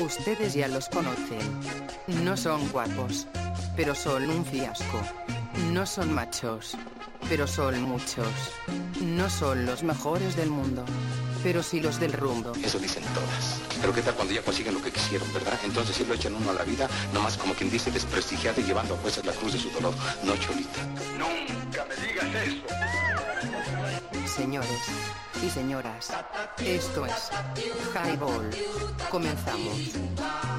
Ustedes ya los conocen. No son guapos, pero son un fiasco. No son machos, pero son muchos. No son los mejores del mundo, pero sí los del rumbo. Eso dicen todas. Pero qué tal cuando ya consiguen lo que quisieron, ¿verdad? Entonces sí lo echan uno a la vida, nomás como quien dice desprestigiado y llevando a jueces la cruz de su dolor. No, Cholita. Nunca me digas eso. Señores y señoras, esto es Highball. Comenzamos.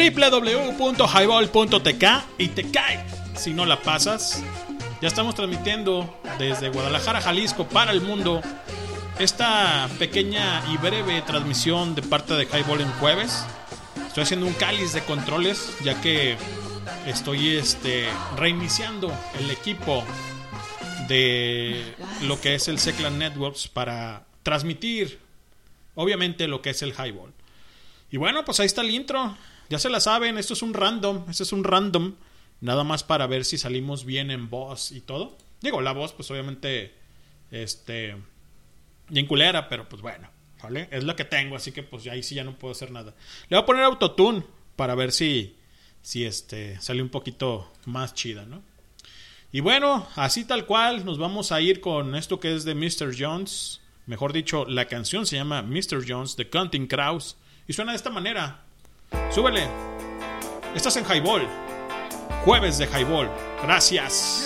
www.highball.tk y te cae si no la pasas. Ya estamos transmitiendo desde Guadalajara, Jalisco para el mundo esta pequeña y breve transmisión de parte de Highball en jueves. Estoy haciendo un cáliz de controles ya que estoy este, reiniciando el equipo de lo que es el Seclan Networks para transmitir obviamente lo que es el Highball. Y bueno, pues ahí está el intro. Ya se la saben, esto es un random, esto es un random. Nada más para ver si salimos bien en voz y todo. Digo, la voz, pues obviamente, este, bien culera, pero pues bueno, ¿vale? Es lo que tengo, así que pues ahí sí ya no puedo hacer nada. Le voy a poner autotune para ver si, si este, sale un poquito más chida, ¿no? Y bueno, así tal cual, nos vamos a ir con esto que es de Mr. Jones. Mejor dicho, la canción se llama Mr. Jones de Counting Crows. Y suena de esta manera. Súbele. Estás en Highball. Jueves de Highball. Gracias.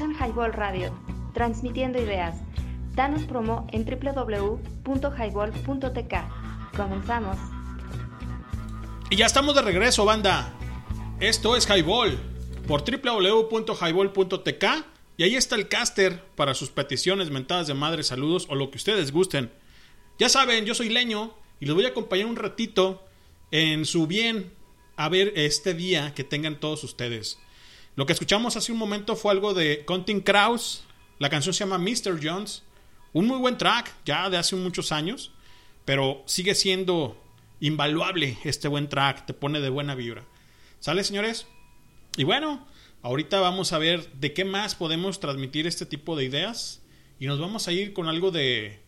Highball Radio, transmitiendo ideas. Danos promo en www.highball.tk. Comenzamos. Y ya estamos de regreso, banda. Esto es Highball por www.highball.tk y ahí está el caster para sus peticiones, mentadas de madre, saludos o lo que ustedes gusten. Ya saben, yo soy Leño y los voy a acompañar un ratito en su bien a ver este día que tengan todos ustedes. Lo que escuchamos hace un momento fue algo de Counting Kraus. La canción se llama Mr. Jones. Un muy buen track, ya de hace muchos años, pero sigue siendo invaluable este buen track, te pone de buena vibra. ¿Sale, señores? Y bueno, ahorita vamos a ver de qué más podemos transmitir este tipo de ideas y nos vamos a ir con algo de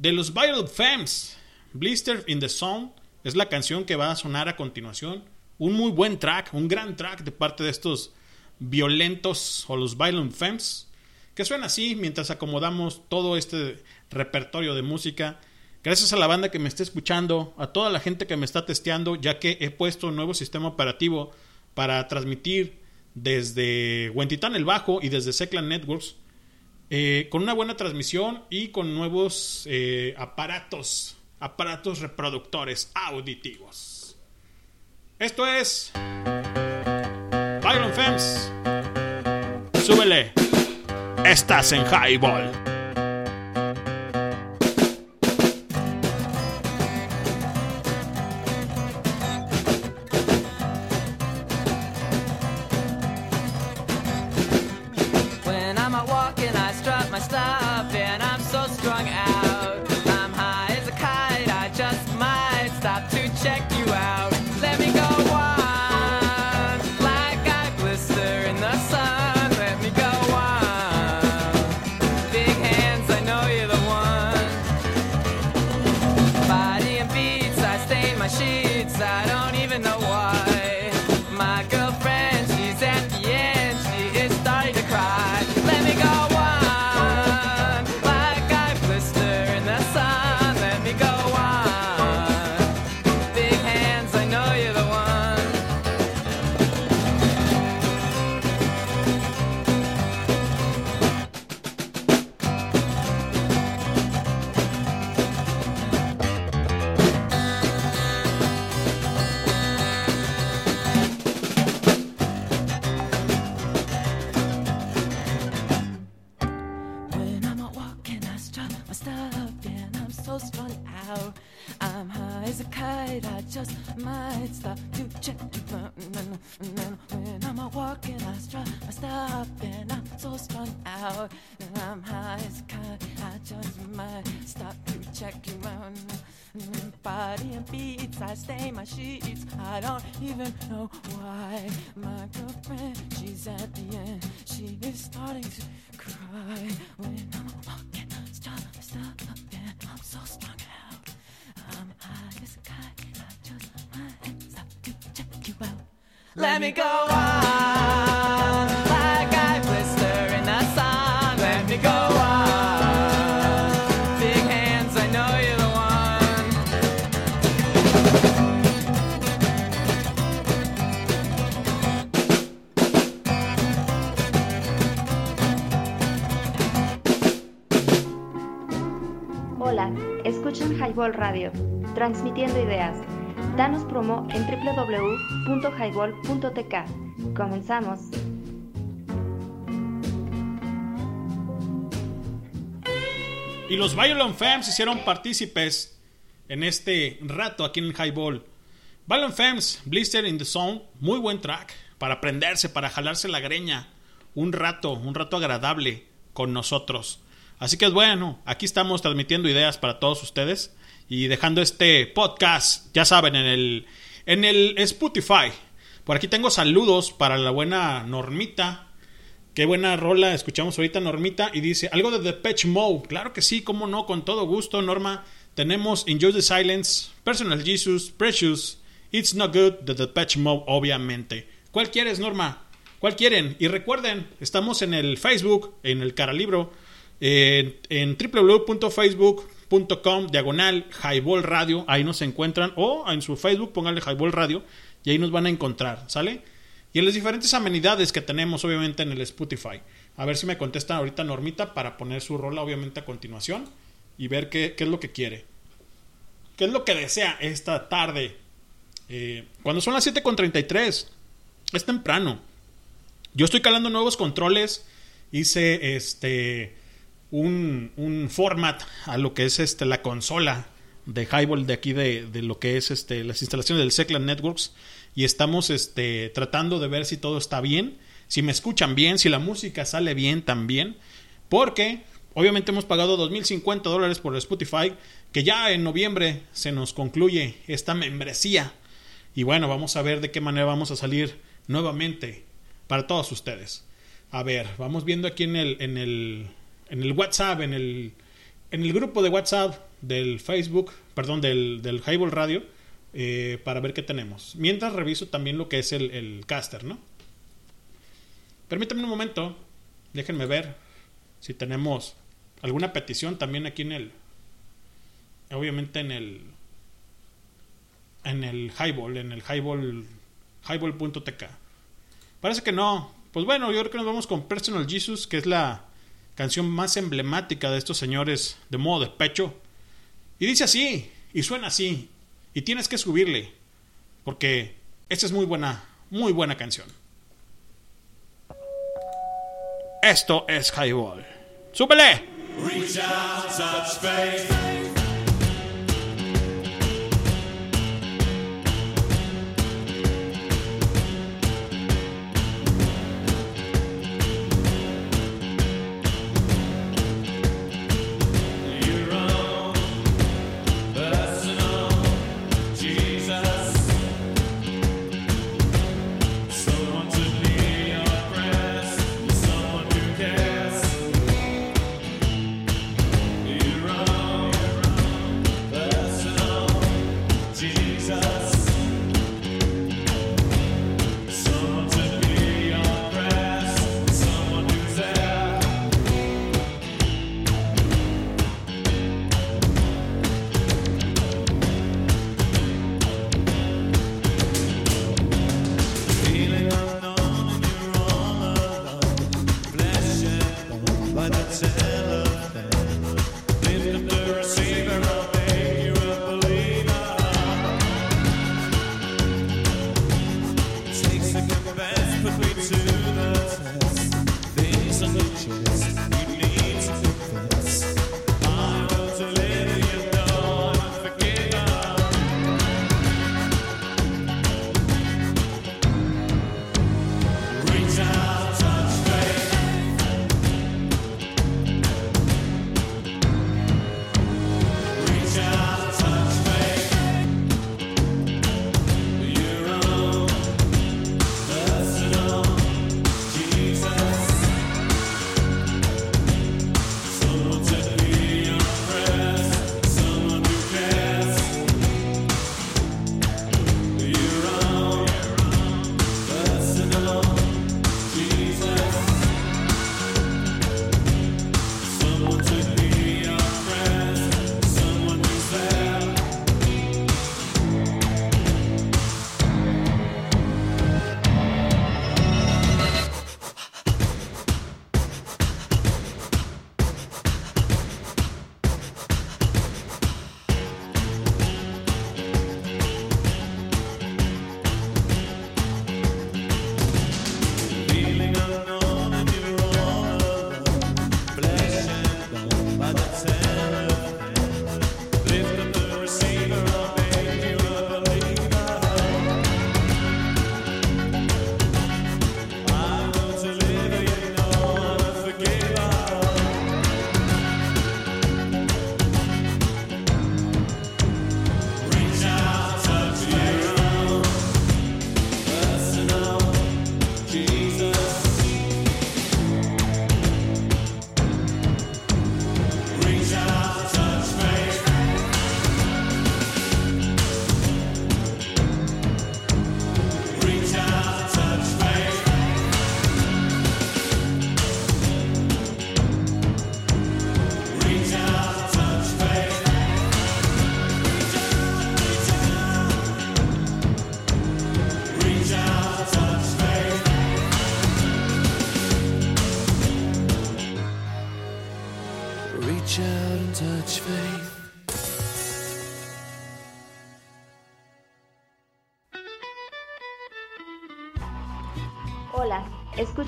de los Viral Femmes. Blister in the Sun es la canción que va a sonar a continuación. Un muy buen track, un gran track de parte de estos violentos o los Violent Femmes que suena así mientras acomodamos todo este repertorio de música. Gracias a la banda que me está escuchando, a toda la gente que me está testeando, ya que he puesto un nuevo sistema operativo para transmitir desde Huentitán el Bajo y desde Seclan Networks, eh, con una buena transmisión y con nuevos eh, aparatos, aparatos reproductores auditivos. Esto es Byron Femmes. Súbele. Estás en Highball. En www.highball.tk. Comenzamos. Y los Violent Femmes hicieron partícipes en este rato aquí en el Highball. Violent Femmes, Blister in the Zone, muy buen track para prenderse, para jalarse la greña. Un rato, un rato agradable con nosotros. Así que bueno, aquí estamos transmitiendo ideas para todos ustedes y dejando este podcast, ya saben, en el, en el Spotify. Por aquí tengo saludos para la buena Normita. Qué buena rola escuchamos ahorita, Normita. Y dice, algo de Depeche Mode. Claro que sí, cómo no, con todo gusto, Norma. Tenemos Enjoy the Silence, Personal Jesus, Precious, It's Not Good, The Depeche Mode, obviamente. ¿Cuál quieres, Norma? ¿Cuál quieren? Y recuerden, estamos en el Facebook, en el Caralibro, en, en www.facebook.com, diagonal, Highball Radio, ahí nos encuentran, o en su Facebook, pónganle Highball Radio, y ahí nos van a encontrar, ¿sale? Y en las diferentes amenidades que tenemos, obviamente, en el Spotify. A ver si me contestan ahorita Normita para poner su rola, obviamente, a continuación y ver qué, qué es lo que quiere. ¿Qué es lo que desea esta tarde? Eh, cuando son las 7.33, es temprano. Yo estoy calando nuevos controles. Hice este un, un format a lo que es este la consola de Highball de aquí de, de lo que es este las instalaciones del Seclan Networks. Y estamos este tratando de ver si todo está bien, si me escuchan bien, si la música sale bien también, porque obviamente hemos pagado 2.050 dólares por Spotify, que ya en noviembre se nos concluye esta membresía. Y bueno, vamos a ver de qué manera vamos a salir nuevamente para todos ustedes. A ver, vamos viendo aquí en el, en el, en el WhatsApp, en el, en el grupo de WhatsApp del Facebook, perdón, del, del Highball Radio, eh, para ver qué tenemos. Mientras reviso también lo que es el, el caster, ¿no? Permítanme un momento, déjenme ver si tenemos alguna petición también aquí en el, obviamente en el, en el Highball, en el Highball, Highball.tk. Parece que no. Pues bueno, yo creo que nos vamos con Personal Jesus, que es la canción más emblemática de estos señores de modo de pecho. Y dice así, y suena así, y tienes que subirle, porque esta es muy buena, muy buena canción. Esto es Highball. ¡Súbele!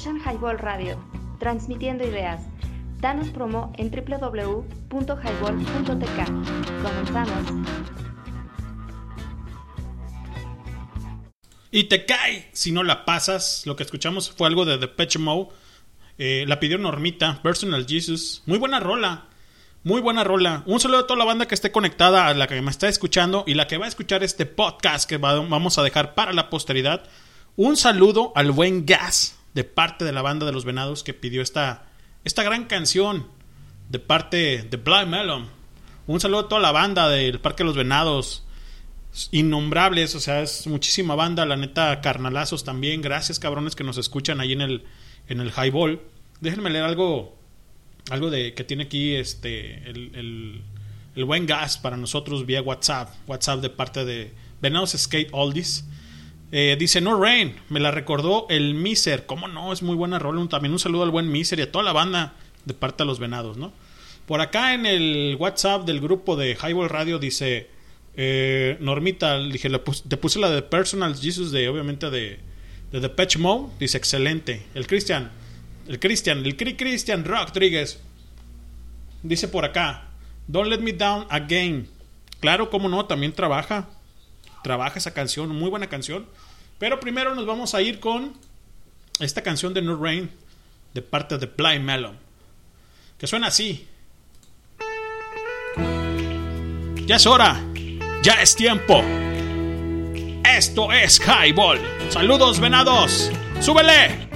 Escuchan Highball Radio, transmitiendo ideas. Danos promo en www.highball.tk. Comenzamos. Y te cae si no la pasas. Lo que escuchamos fue algo de Depeche Mode. Eh, la pidió Normita, Personal Jesus. Muy buena rola. Muy buena rola. Un saludo a toda la banda que esté conectada, a la que me está escuchando y la que va a escuchar este podcast que va- vamos a dejar para la posteridad. Un saludo al buen Gas de parte de la banda de los Venados que pidió esta, esta gran canción de parte de Blind Melon. Un saludo a toda la banda del Parque de los Venados. Innombrables, o sea, es muchísima banda, la neta, carnalazos también. Gracias, cabrones, que nos escuchan ahí en el, en el highball. Déjenme leer algo, algo de que tiene aquí este el, el, el buen gas para nosotros vía WhatsApp. WhatsApp de parte de Venados Skate Oldies. Eh, dice No Rain, me la recordó el Miser. ¿Cómo no? Es muy buena rola. También un saludo al buen Miser y a toda la banda de parte de los Venados, ¿no? Por acá en el WhatsApp del grupo de Highball Radio dice eh, Normita, dije, le te puse la de Personal Jesus de obviamente de, de Depeche Mode. Dice excelente. El Cristian, el Cristian, el Cri Cristian Rodríguez dice por acá Don't Let Me Down Again. Claro, cómo no, también trabaja. Trabaja esa canción, muy buena canción. Pero primero nos vamos a ir con esta canción de No Rain de parte de Blind Melon. Que suena así. Ya es hora. Ya es tiempo. Esto es Highball. Saludos, venados. ¡Súbele!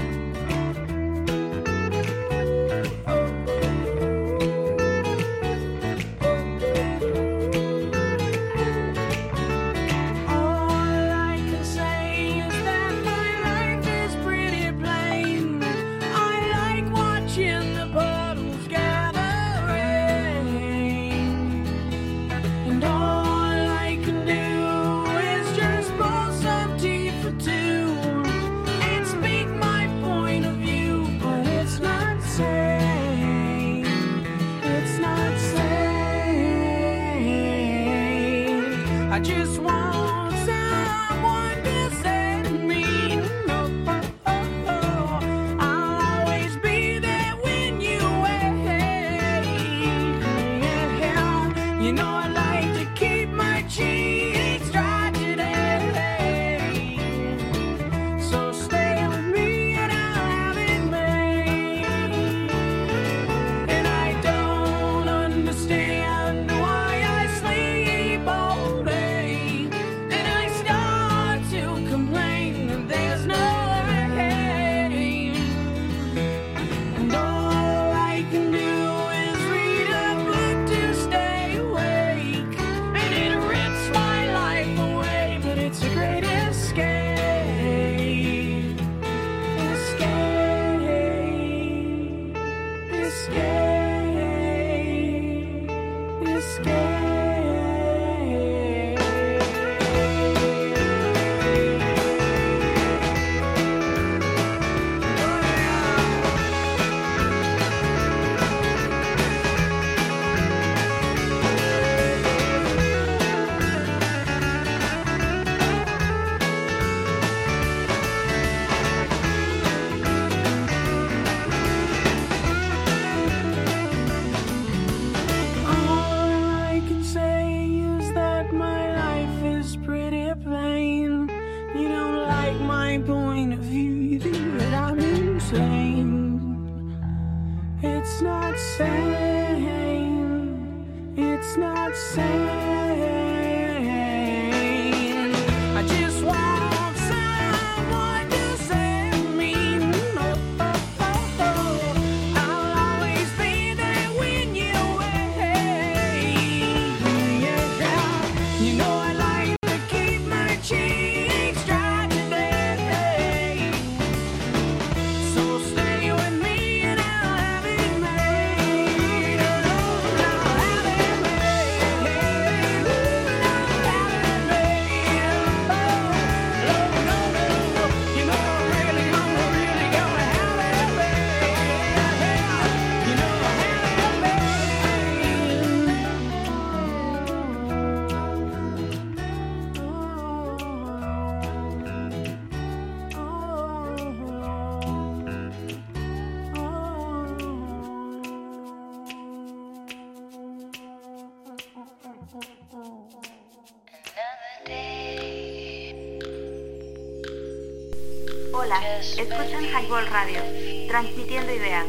Escuchan Highball Radio, transmitiendo ideas.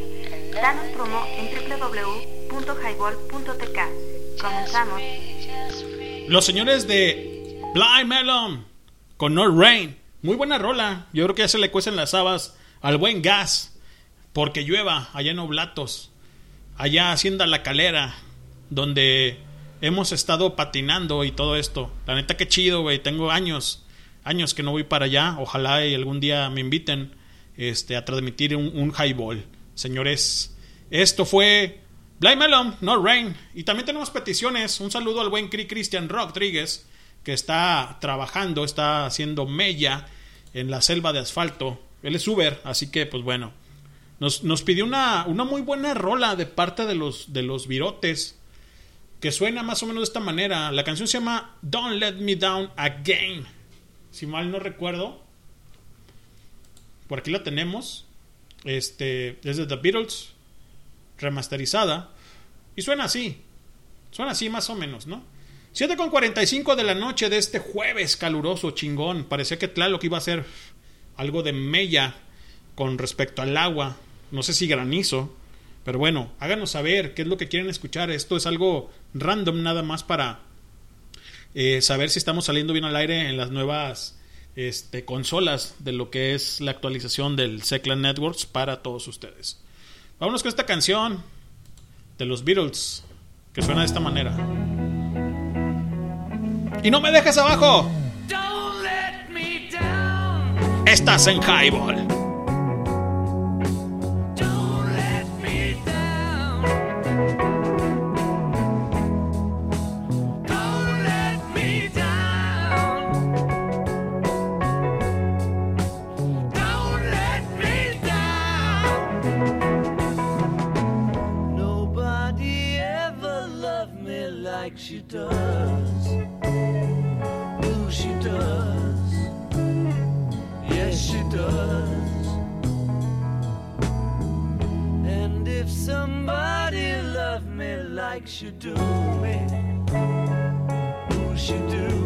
Danos promo en www.highball.tk. Comenzamos. Los señores de Blind Melon con No Rain. Muy buena rola. Yo creo que ya se le cuecen las habas al buen gas. Porque llueva allá en Oblatos. Allá Hacienda La Calera. Donde hemos estado patinando y todo esto. La neta que chido, güey. Tengo años, años que no voy para allá. Ojalá y algún día me inviten este, a transmitir un, un highball. Señores, esto fue Blind Melon, No Rain. Y también tenemos peticiones. Un saludo al buen Christian Rodríguez, que está trabajando, está haciendo mella en la selva de asfalto. Él es Uber, así que, pues bueno. Nos, nos pidió una, una muy buena rola de parte de los, de los virotes. Que suena más o menos de esta manera. La canción se llama Don't Let Me Down Again. Si mal no recuerdo. Por aquí la tenemos. Este, es de The Beatles remasterizada. Y suena así. Suena así más o menos, ¿no? 7 con 45 de la noche de este jueves caluroso, chingón. Parecía que Tlaloc iba a ser algo de mella con respecto al agua. No sé si granizo. Pero bueno, háganos saber qué es lo que quieren escuchar. Esto es algo random nada más para eh, saber si estamos saliendo bien al aire en las nuevas este, consolas de lo que es la actualización del Seclan Networks para todos ustedes. Vámonos con esta canción de los Beatles que suena de esta manera. Y no me dejes abajo. Don't let me down. Estás en Highball. likes you do me? Who's you do?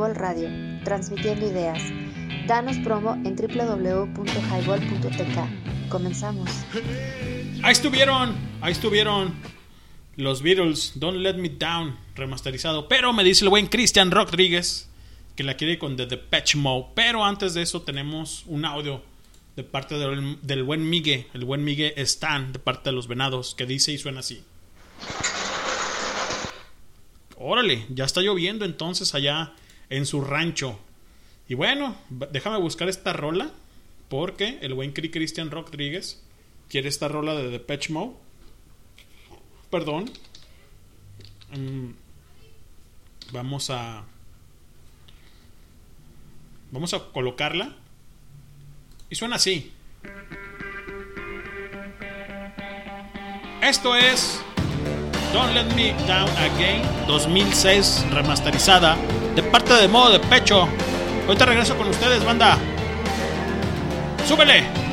Highball Radio, transmitiendo ideas. Danos promo en www.highball.tk. Comenzamos. Ahí estuvieron, ahí estuvieron los Beatles, Don't Let Me Down, remasterizado. Pero me dice el buen Cristian Rodríguez que la quiere con The Depeche Mode. Pero antes de eso tenemos un audio de parte del, del buen Migue, el buen Migue Stan, de parte de los Venados, que dice y suena así. Órale, ya está lloviendo entonces allá en su rancho. Y bueno, déjame buscar esta rola, porque el buen Cri Cristian Rodríguez quiere esta rola de Depeche Mode. Perdón. Mm, vamos a. Vamos a colocarla. Y suena así. Esto es Don't Let Me Down Again 2006 remasterizada de parte de modo de pecho. Ahorita regreso con ustedes, banda. ¡Súbele!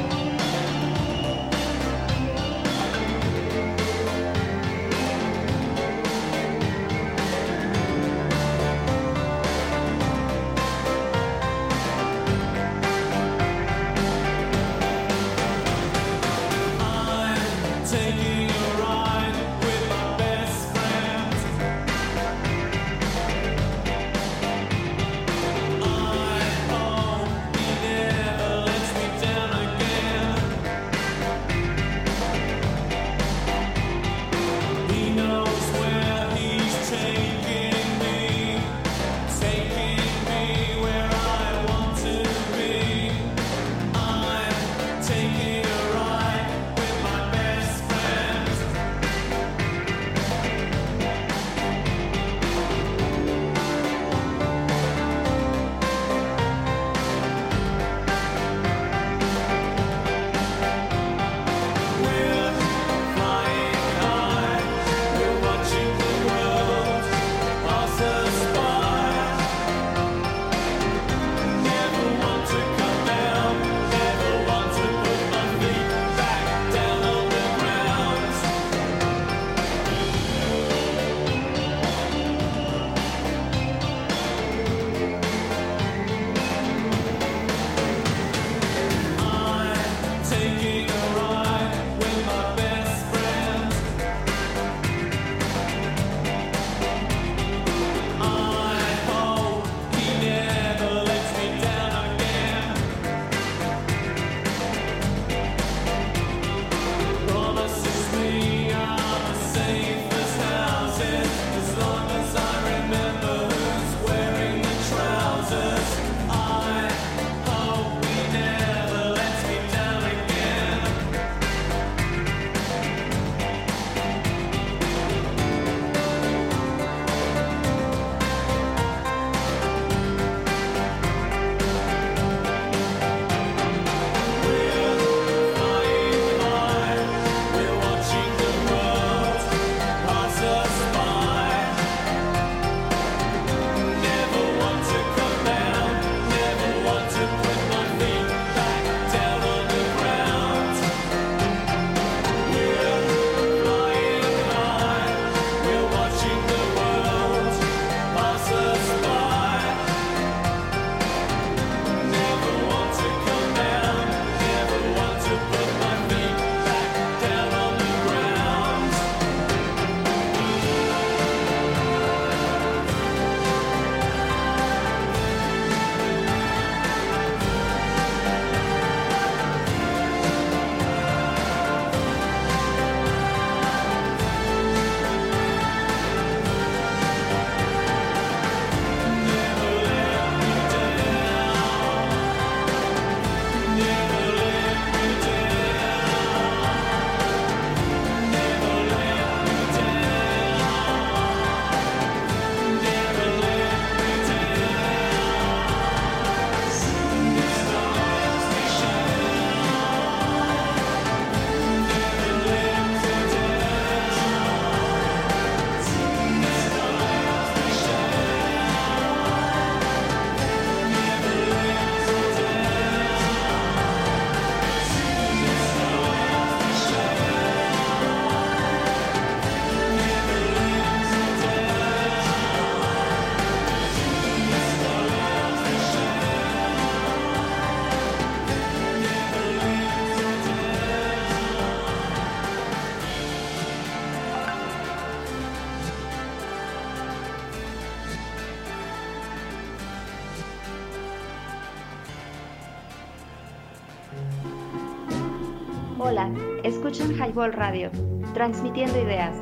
Escuchan Highball Radio, transmitiendo ideas.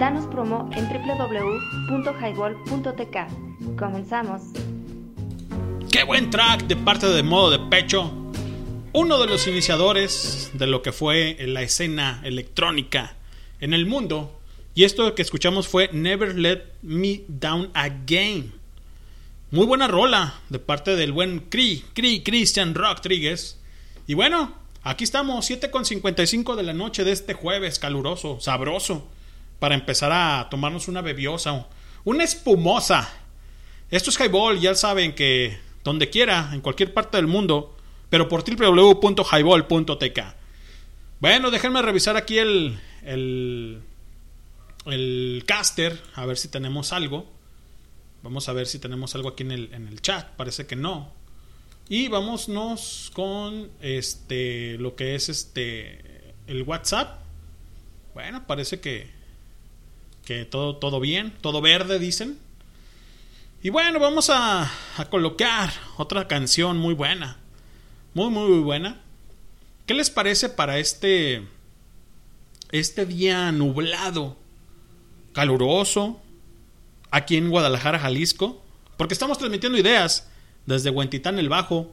Danos promo en www.highball.tk. Comenzamos. ¡Qué buen track de parte de Modo de Pecho! Uno de los iniciadores de lo que fue la escena electrónica en el mundo. Y esto que escuchamos fue Never Let Me Down Again. Muy buena rola de parte del buen Cri, Cri, Christian Rock Trigues. Y bueno, aquí estamos, 7.55 de la noche de este jueves caluroso, sabroso, para empezar a tomarnos una bebiosa, una espumosa. Esto es Highball, ya saben que donde quiera, en cualquier parte del mundo, pero por www.highball.tk. Bueno, déjenme revisar aquí el, el, el caster, a ver si tenemos algo. Vamos a ver si tenemos algo aquí en el, en el chat, parece que no. Y vámonos con este lo que es este el WhatsApp. Bueno, parece que que todo todo bien, todo verde dicen. Y bueno, vamos a, a colocar otra canción muy buena. Muy muy muy buena. ¿Qué les parece para este este día nublado, caluroso, aquí en Guadalajara, Jalisco, porque estamos transmitiendo ideas desde Huentitán el Bajo,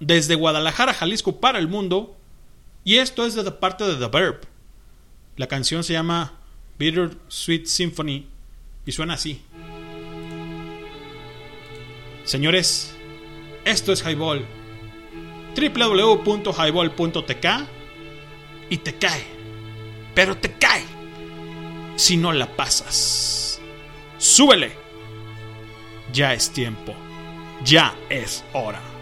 desde Guadalajara, Jalisco para el mundo, y esto es de parte de The Verb. La canción se llama Bitter Sweet Symphony y suena así. Señores, esto es Highball. www.highball.tk y te cae, pero te cae si no la pasas. Súbele. Ya es tiempo. Ya es hora.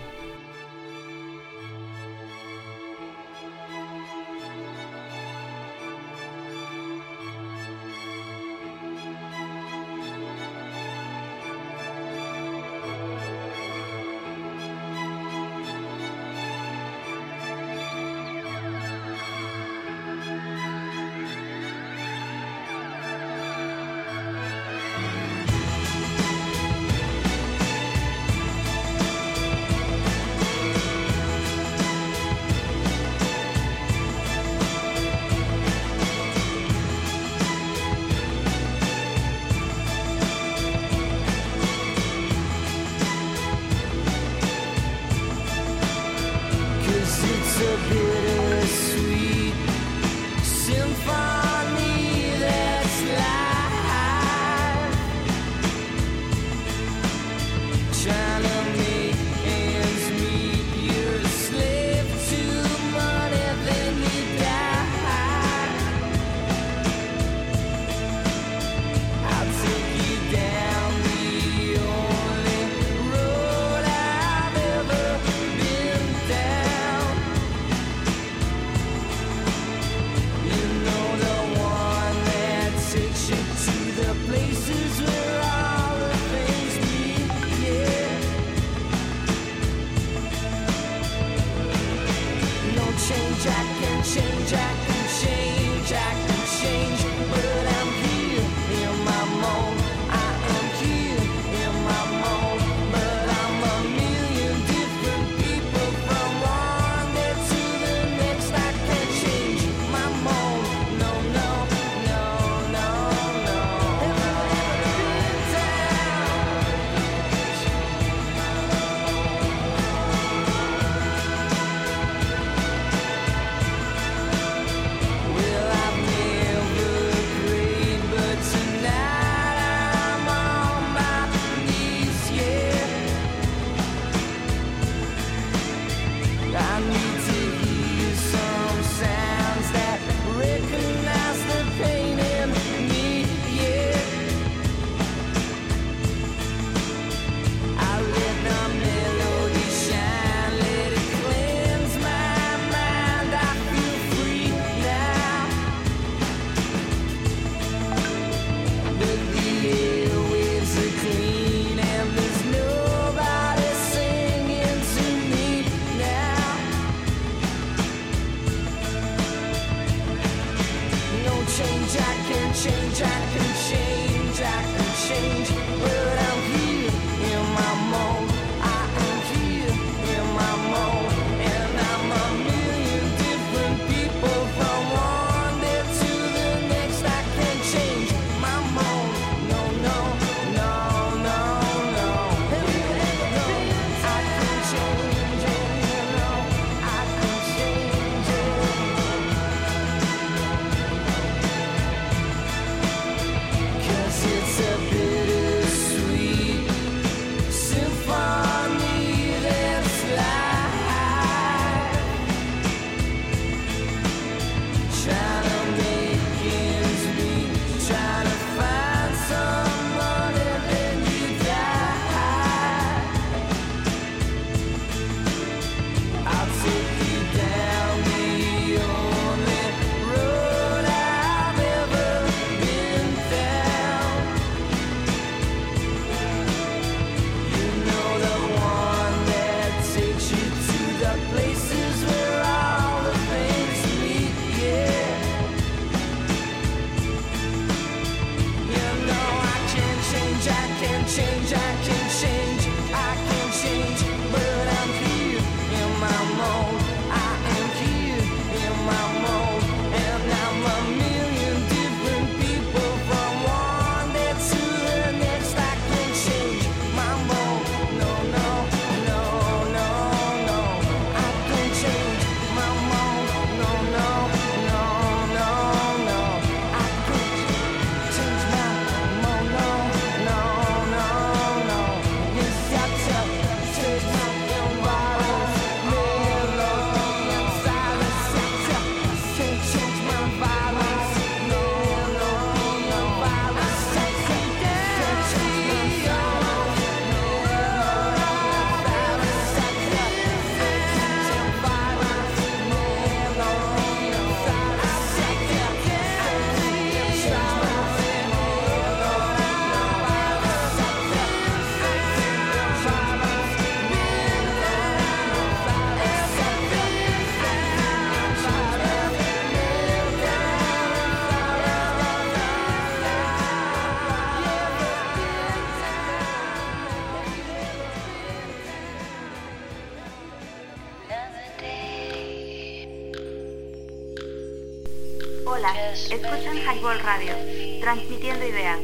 Escuchan Highball Radio, transmitiendo ideas.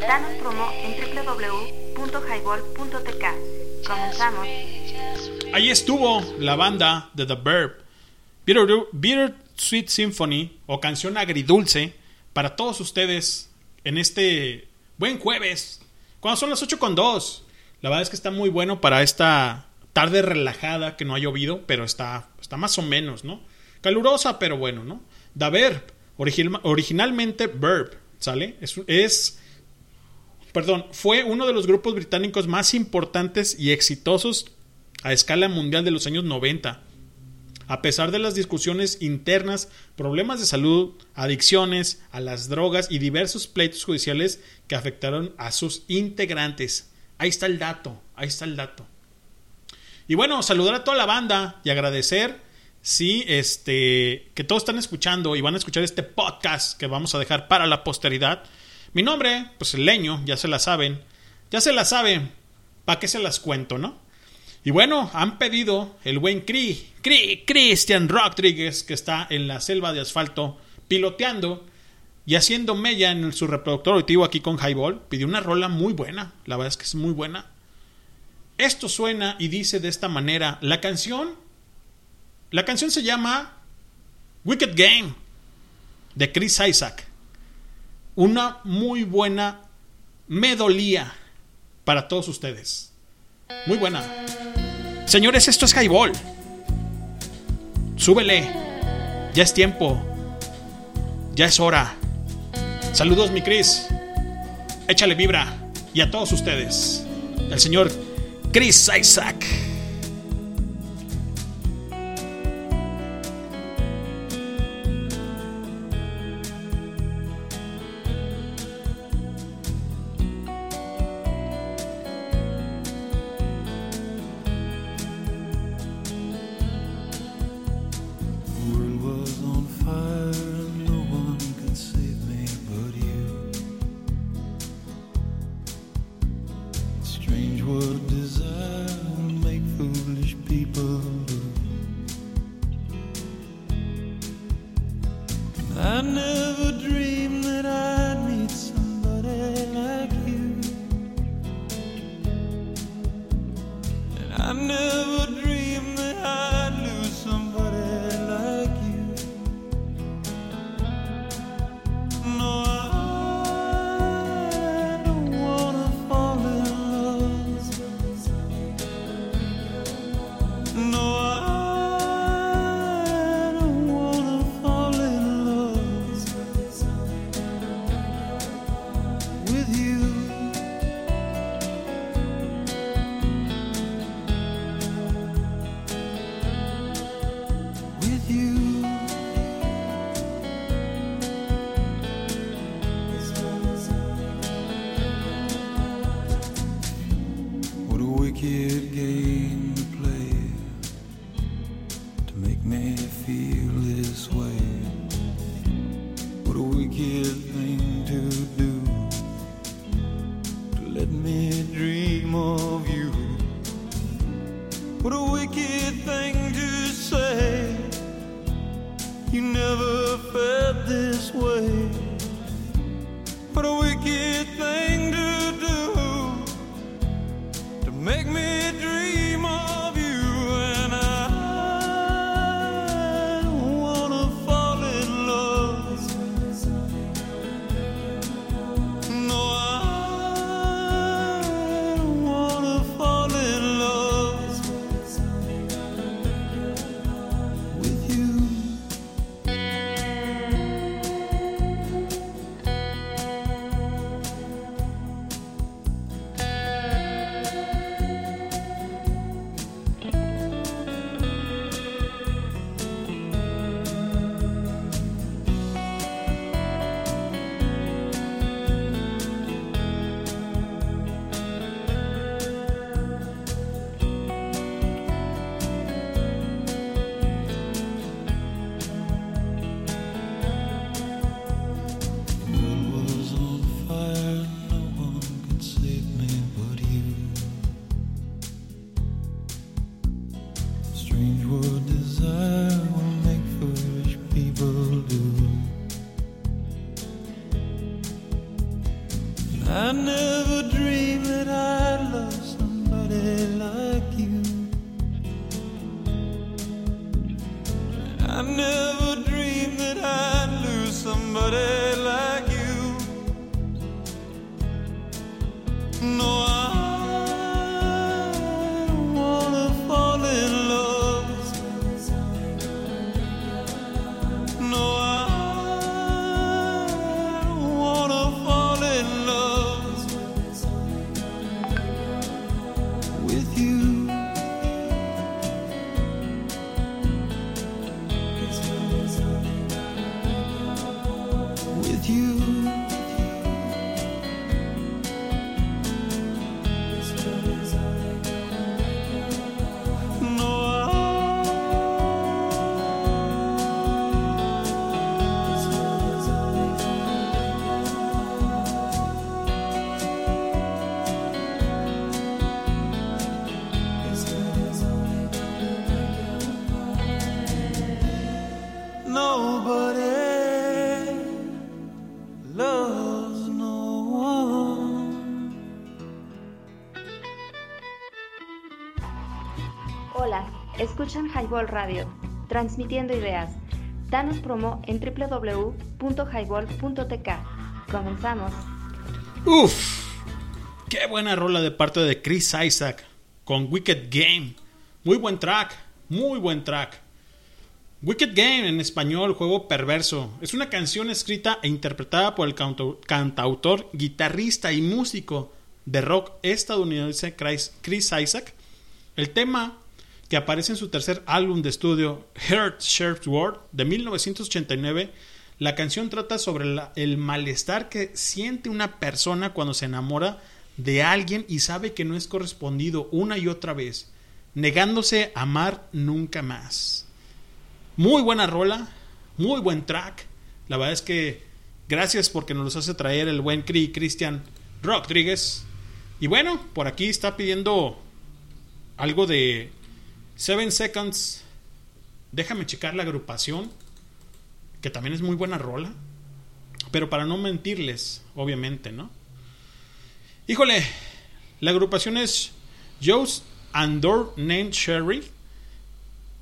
Danos promo en www.highball.tk. Comenzamos. Ahí estuvo la banda de The Verb. Bitter, Sweet Symphony o canción agridulce para todos ustedes en este buen jueves. Cuando son las 8 con 2. La verdad es que está muy bueno para esta tarde relajada que no ha llovido, pero está, está más o menos, ¿no? Calurosa, pero bueno, ¿no? Verb, origin- originalmente Verb, ¿sale? Es, es perdón, fue uno de los grupos británicos más importantes y exitosos a escala mundial de los años 90. A pesar de las discusiones internas, problemas de salud, adicciones a las drogas y diversos pleitos judiciales que afectaron a sus integrantes. Ahí está el dato, ahí está el dato. Y bueno, saludar a toda la banda y agradecer sí, este, que todos están escuchando y van a escuchar este podcast que vamos a dejar para la posteridad. Mi nombre, pues el leño, ya se la saben. Ya se la saben. ¿Para qué se las cuento, no? Y bueno, han pedido el buen Cri, Cri, Christian Rodríguez, que está en la selva de asfalto piloteando y haciendo mella en su reproductor auditivo aquí con Highball. Pidió una rola muy buena, la verdad es que es muy buena. Esto suena y dice de esta manera, la canción, la canción se llama Wicked Game de Chris Isaac. Una muy buena medolía para todos ustedes. Muy buena. Señores, esto es Highball. Súbele. Ya es tiempo. Ya es hora. Saludos, mi Chris. Échale vibra. Y a todos ustedes. El señor Chris Isaac. Escuchan Highball Radio, transmitiendo ideas. Danos promo en www.highball.tk. Comenzamos. Uf, qué buena rola de parte de Chris Isaac con Wicked Game. Muy buen track, muy buen track. Wicked Game en español, juego perverso. Es una canción escrita e interpretada por el cantautor, guitarrista y músico de rock estadounidense Chris Isaac. El tema que aparece en su tercer álbum de estudio, Heart Shaped World, de 1989, la canción trata sobre el malestar que siente una persona cuando se enamora de alguien y sabe que no es correspondido una y otra vez, negándose a amar nunca más. Muy buena rola, muy buen track. La verdad es que gracias porque nos los hace traer el buen Cri Cristian Rodríguez. Y bueno, por aquí está pidiendo algo de Seven Seconds. Déjame checar la agrupación, que también es muy buena rola. Pero para no mentirles, obviamente, ¿no? Híjole, la agrupación es Joe's Andor Name Sherry.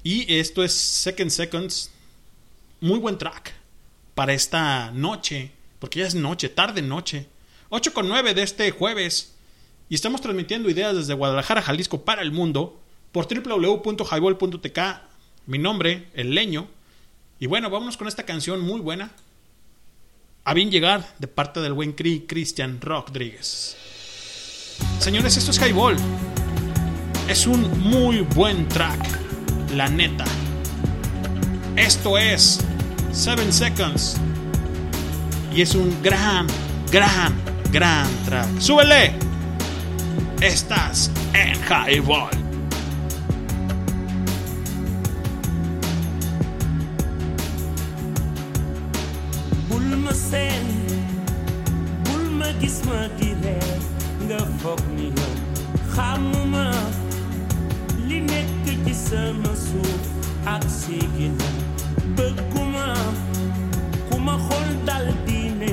Y esto es Second Seconds. Muy buen track para esta noche, porque ya es noche, tarde noche. 8 con 9 de este jueves. Y estamos transmitiendo ideas desde Guadalajara, Jalisco para el mundo por www.highball.tk. Mi nombre, El Leño. Y bueno, vámonos con esta canción muy buena. A bien llegar de parte del buen Cri Cristian Rodríguez. Señores, esto es Highball. Es un muy buen track. La neta. Esto es Seven Seconds. Y es un gran, gran, gran track. ¡Súbele! Estás en Highball. Bul ma gis ma di nga ni li ak ma dal di ne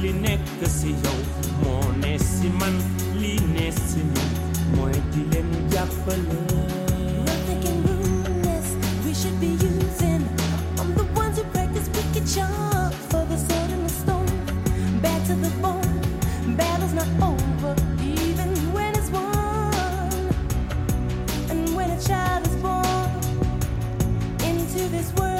li si ne si man li ne si man di leen jàppale We should be using. I'm the ones who practice wicked charms to the. Battle's not over, even when it's won. And when a child is born into this world,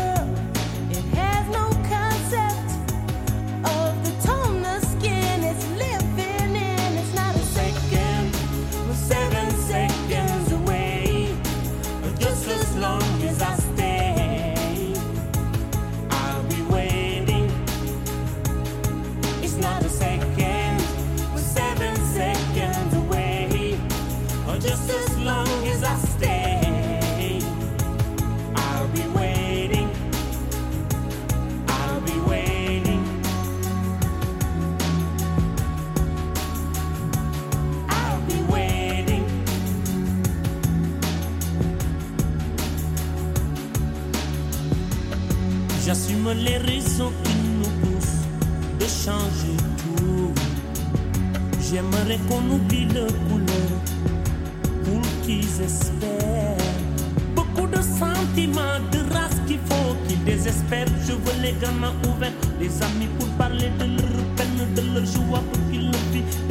J'assume les raisons qui nous poussent de changer tout. J'aimerais qu'on oublie le couleur pour qu'ils espèrent. Beaucoup de sentiments, de race qu'il faut qu'ils désespèrent. Je veux les gamins ouverts, les amis pour parler de leur peine, de leur joie pour qu'ils le vivent.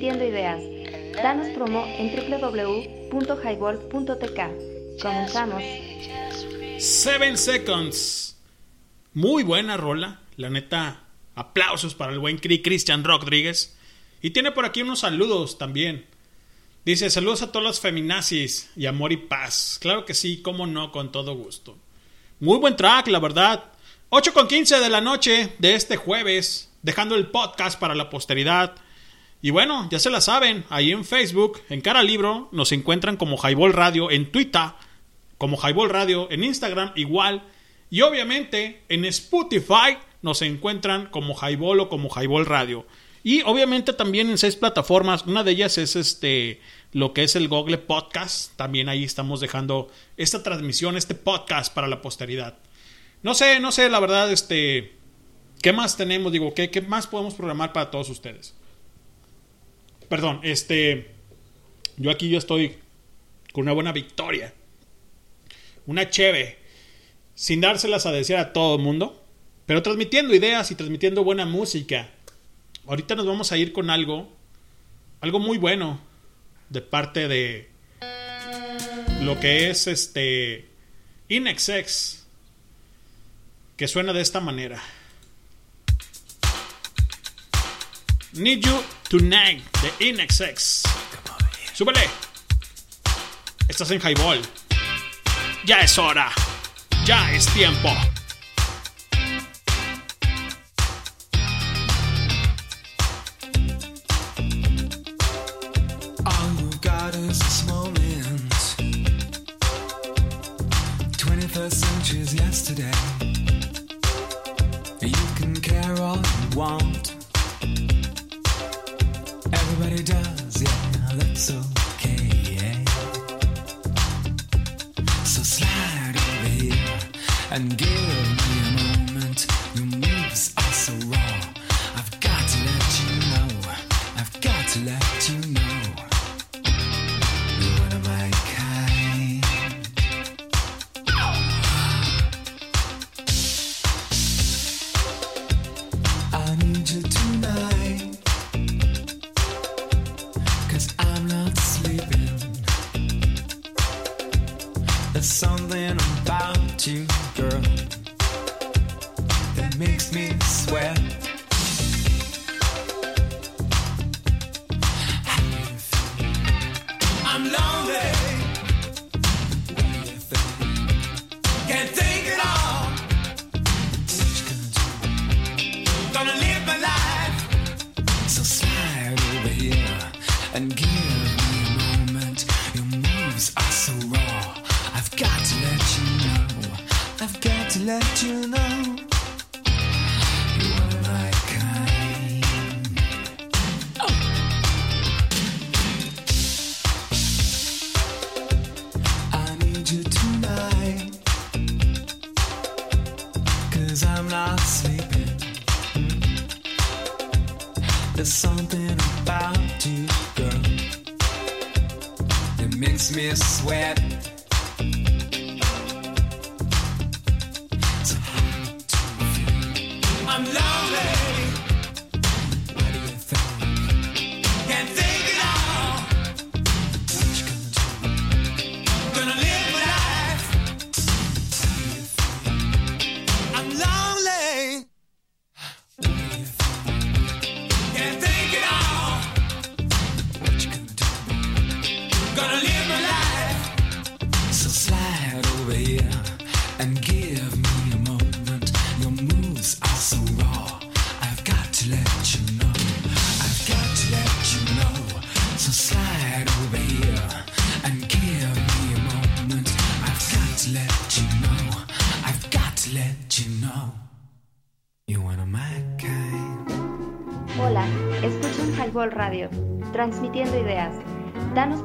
Transmitiendo ideas. Danos en www.highball.tk. Comenzamos. Seven Seconds. Muy buena rola. La neta, aplausos para el buen Christian Rodríguez. Y tiene por aquí unos saludos también. Dice, saludos a todos los feminazis y amor y paz. Claro que sí, cómo no, con todo gusto. Muy buen track, la verdad. 8 con 15 de la noche de este jueves, dejando el podcast para la posteridad. Y bueno, ya se la saben, ahí en Facebook, en Cara Libro, nos encuentran como Highball Radio, en Twitter, como Highball Radio, en Instagram igual. Y obviamente en Spotify nos encuentran como Highball o como Highball Radio. Y obviamente también en seis plataformas. Una de ellas es este lo que es el Google Podcast. También ahí estamos dejando esta transmisión, este podcast para la posteridad. No sé, no sé, la verdad, este. ¿Qué más tenemos? Digo, ¿qué, qué más podemos programar para todos ustedes? Perdón, este. Yo aquí yo estoy con una buena victoria. Una cheve. Sin dárselas a decir a todo el mundo. Pero transmitiendo ideas y transmitiendo buena música. Ahorita nos vamos a ir con algo. Algo muy bueno. De parte de. Lo que es este. Inexex. Que suena de esta manera. Need You Tonight de Inexex. Súbele. Estás en Highball. Ya es hora. Ya es tiempo. All you got is this moment. 21st century's yesterday. You can care all you want. And give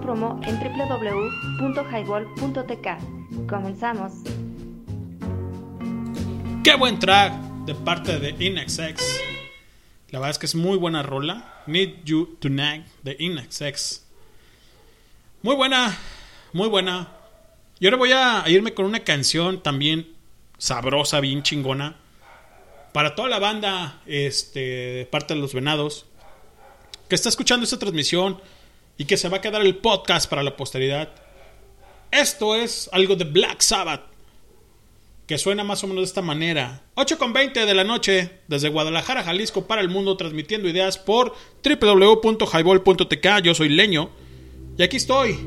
promo en www.highball.tk. Comenzamos. Qué buen track de parte de InXX. La verdad es que es muy buena rola. Need You Tonight de InXX. Muy buena, muy buena. Y ahora voy a irme con una canción también sabrosa, bien chingona. Para toda la banda, este, parte de los venados, que está escuchando esta transmisión y que se va a quedar el podcast para la posteridad. Esto es algo de Black Sabbath que suena más o menos de esta manera. 8 con 20 de la noche, desde Guadalajara, Jalisco, para el mundo, transmitiendo ideas por www.highball.tk. Yo soy Leño, y aquí estoy,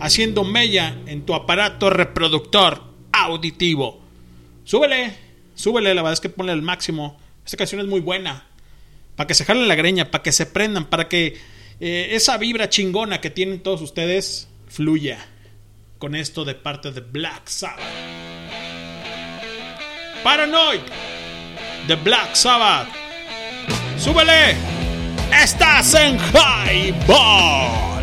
haciendo mella en tu aparato reproductor auditivo. Súbele, súbele, la verdad es que ponle al máximo. Esta canción es muy buena. Para que se jalen la greña, para que se prendan, para que eh, esa vibra chingona que tienen todos ustedes fluya. Con esto de parte de Black Sabbath. Paranoid de Black Sabbath. ¡Súbele! ¡Estás en Highball! All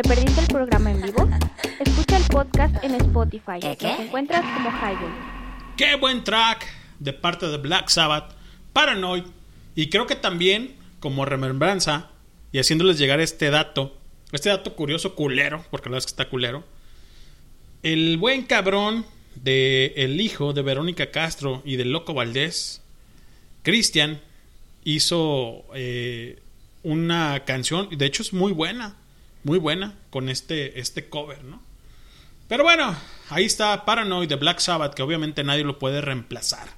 ¿Te perdiste el programa en vivo? Escucha el podcast en Spotify. Nos encuentras como Highball. Qué buen track de parte de Black Sabbath, Paranoid. Y creo que también, como remembranza, y haciéndoles llegar este dato, este dato curioso, culero, porque la verdad es que está culero. El buen cabrón de el hijo de Verónica Castro y del Loco Valdés, Cristian, hizo eh, una canción, y de hecho es muy buena, muy buena, con este, este cover, ¿no? Pero bueno, ahí está Paranoid de Black Sabbath, que obviamente nadie lo puede reemplazar.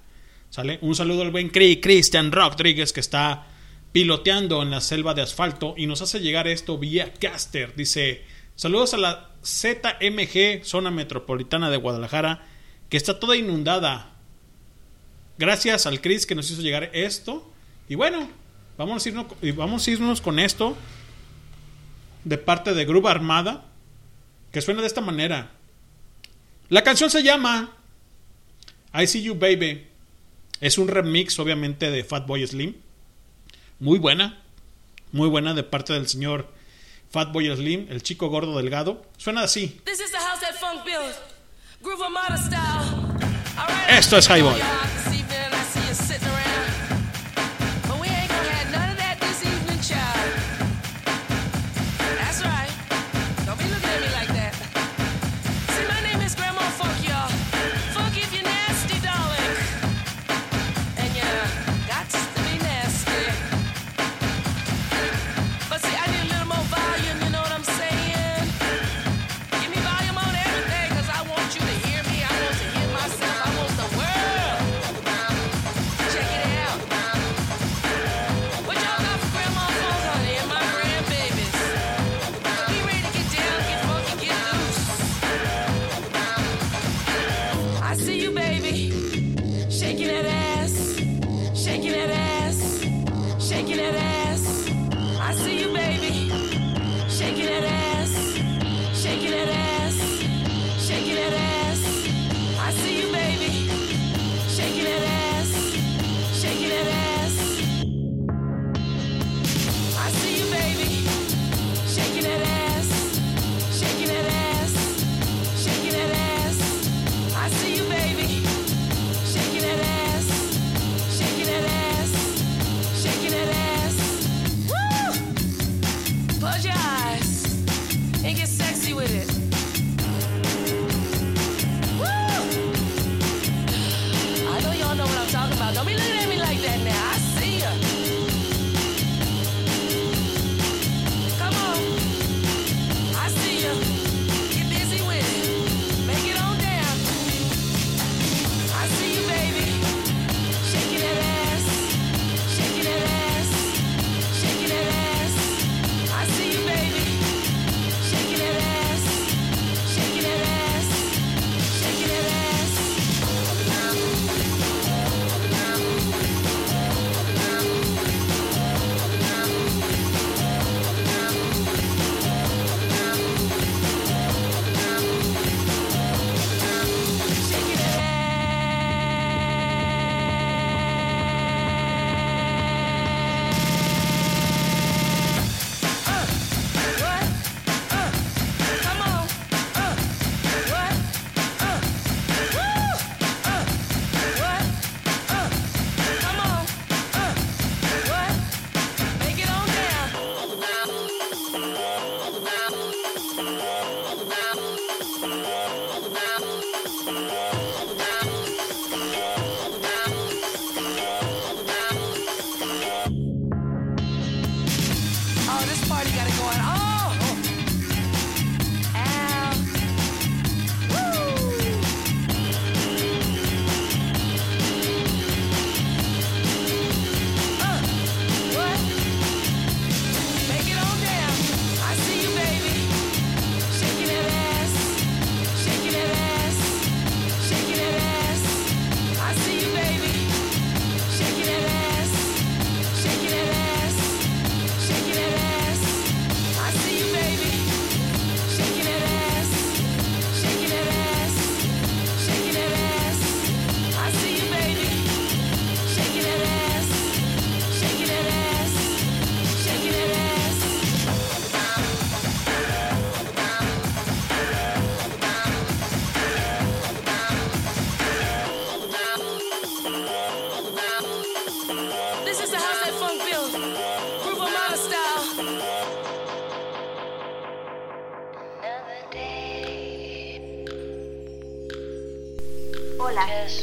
¿Sale? Un saludo al buen Christian Rodríguez que está piloteando en la selva de asfalto y nos hace llegar esto vía Caster. Dice, saludos a la ZMG, zona metropolitana de Guadalajara, que está toda inundada. Gracias al Chris que nos hizo llegar esto. Y bueno, vamos a irnos, vamos a irnos con esto de parte de Gruba Armada, que suena de esta manera. La canción se llama I See You Baby. Es un remix, obviamente, de Fatboy Slim. Muy buena. Muy buena de parte del señor Fatboy Slim, el chico gordo delgado. Suena así. This is the house that funk builds. Groove Armada style. Right. Esto es Highball.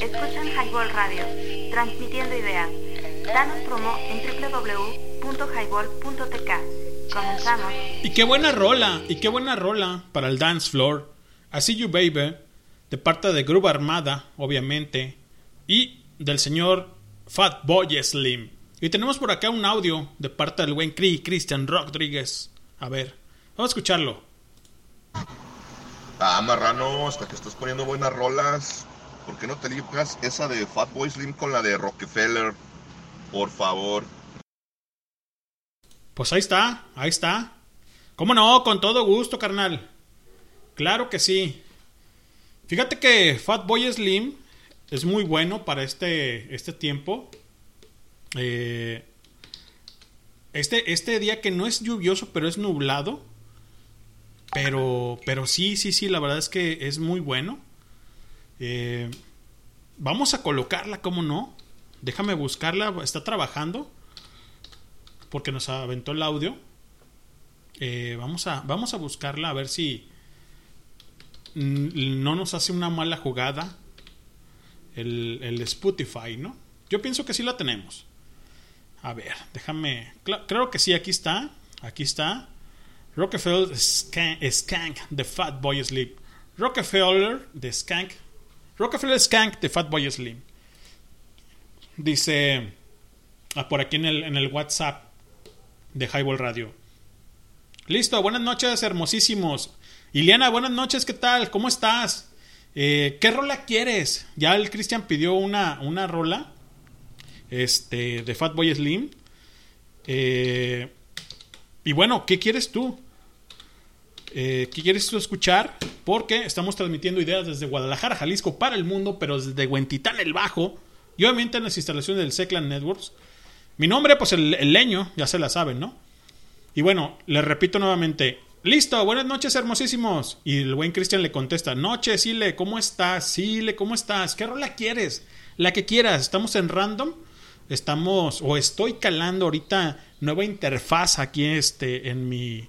Escuchan Highball Radio, transmitiendo ideas. Danos promo en www.highball.tk. Comenzamos. Y qué buena rola, y qué buena rola para el dance floor. Así You Baby, de parte de Groove Armada, obviamente, y del señor Fat Boy Slim. Y tenemos por acá un audio de parte del buen Cree, Christian Rodríguez. A ver, vamos a escucharlo. Ah, marrano, hasta que estás poniendo buenas rolas. ¿Por qué no te ligas esa de Fatboy Slim con la de Rockefeller? Por favor. Pues ahí está, ahí está. ¿Cómo no? Con todo gusto, carnal. Claro que sí. Fíjate que Fatboy Slim es muy bueno para este, este tiempo. Eh, este, este día que no es lluvioso, pero es nublado. Pero, pero sí, sí, sí, la verdad es que es muy bueno. Eh, vamos a colocarla, ¿cómo no? Déjame buscarla, está trabajando. Porque nos aventó el audio. Eh, vamos, a, vamos a buscarla a ver si mm, no nos hace una mala jugada el, el Spotify, ¿no? Yo pienso que sí la tenemos. A ver, déjame. creo que sí, aquí está. Aquí está. Rockefeller Skank, Skank de Fatboy Slim. Rockefeller de Skank. Rockefeller Skank de Fatboy Slim. Dice ah, por aquí en el, WhatsApp de Highball Radio. Listo, buenas noches, hermosísimos. Iliana, buenas noches, ¿qué tal? ¿Cómo estás? Eh, ¿Qué rola quieres? Ya el Cristian pidió una, una rola este, de Fatboy Slim. Eh, y bueno, ¿qué quieres tú? Eh, ¿Qué quieres escuchar? Porque estamos transmitiendo ideas desde Guadalajara, Jalisco, para el mundo, pero desde Huentitán el Bajo. Y obviamente en las instalaciones del Seclan Networks. Mi nombre, pues el, el leño, ya se la saben, ¿no? Y bueno, les repito nuevamente. Listo, buenas noches, hermosísimos. Y el buen Cristian le contesta: Noche, Sile, ¿cómo estás? Sile, ¿cómo estás? ¿Qué rola quieres? La que quieras. Estamos en random. Estamos, o estoy calando ahorita nueva interfaz aquí este, en mi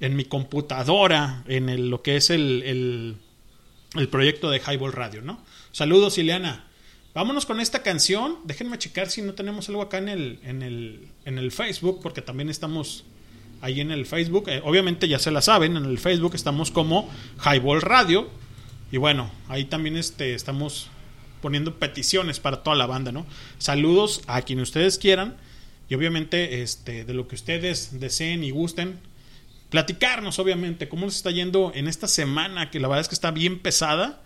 en mi computadora, en lo que es el, el, el proyecto de Highball Radio, ¿no? Saludos, Ileana. Vámonos con esta canción. Déjenme checar si no tenemos algo acá en el, en el, en el Facebook, porque también estamos ahí en el Facebook. Eh, obviamente ya se la saben, en el Facebook estamos como Highball Radio. Y bueno, ahí también este, estamos poniendo peticiones para toda la banda, ¿no? Saludos a quien ustedes quieran. Y obviamente, este, de lo que ustedes deseen y gusten, platicarnos, obviamente, cómo nos está yendo en esta semana, que la verdad es que está bien pesada.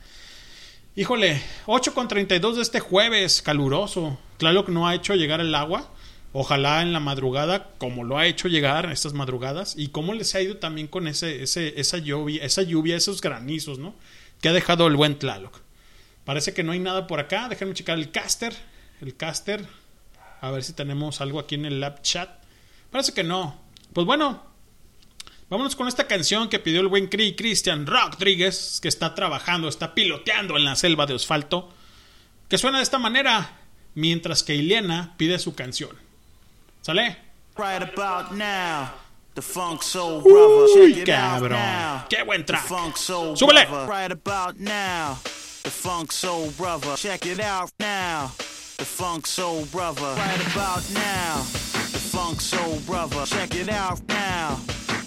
Híjole, 8 con 32 de este jueves, caluroso. Claro que no ha hecho llegar el agua. Ojalá en la madrugada, como lo ha hecho llegar estas madrugadas, y cómo les ha ido también con ese, ese, esa lluvia, esa lluvia, esos granizos, ¿no? Que ha dejado el buen Tlaloc. Parece que no hay nada por acá. Déjenme checar el caster. El caster. A ver si tenemos algo aquí en el lab chat. Parece que no. Pues bueno, vámonos con esta canción que pidió el buen Cree Christian Rodríguez, que está trabajando, está piloteando en la selva de asfalto, que suena de esta manera, mientras que Ileana pide su canción. ¿Sale? Right about now, the funk soul Uy, brother. It cabrón. Qué buen track. Súbele. Right about now, the funk soul brother. Check it out now. The funk soul brother. Right about now, the funk soul brother. Check it out now.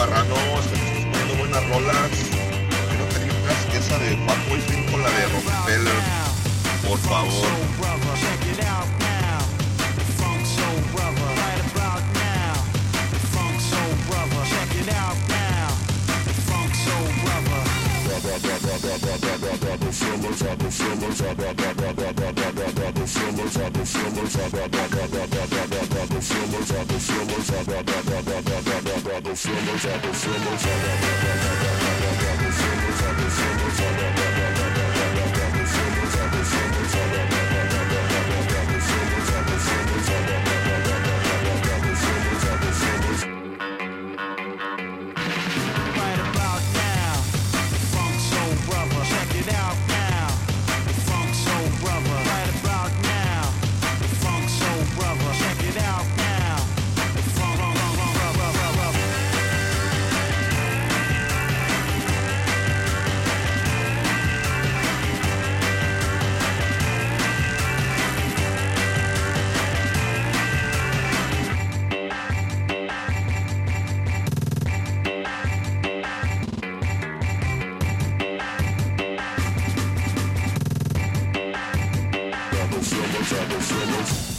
marranos, que nos estás poniendo buenas rolas. Quiero que esa de Paco y Finco, la de Rockefeller. Por favor. Double trouble trouble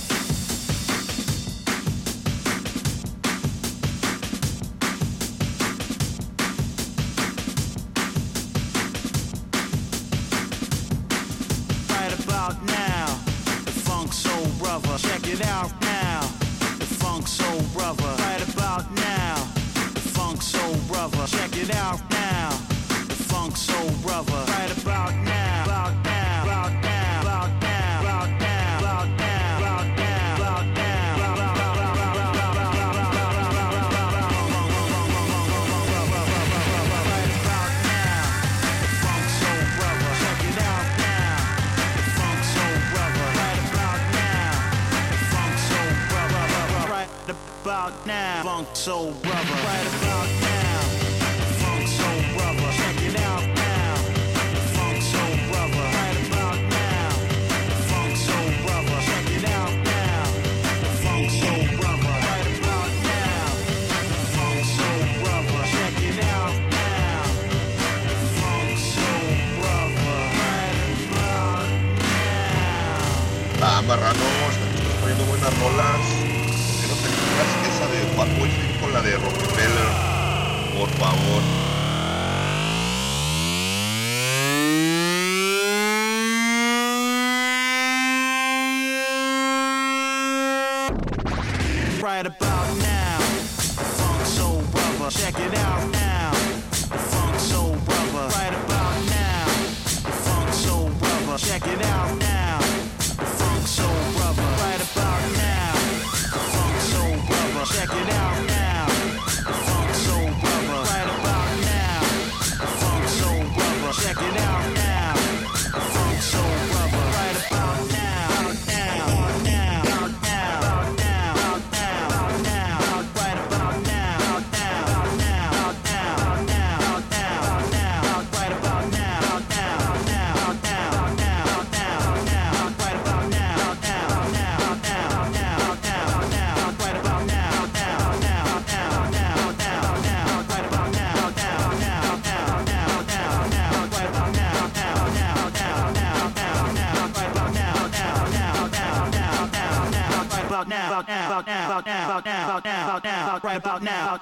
now.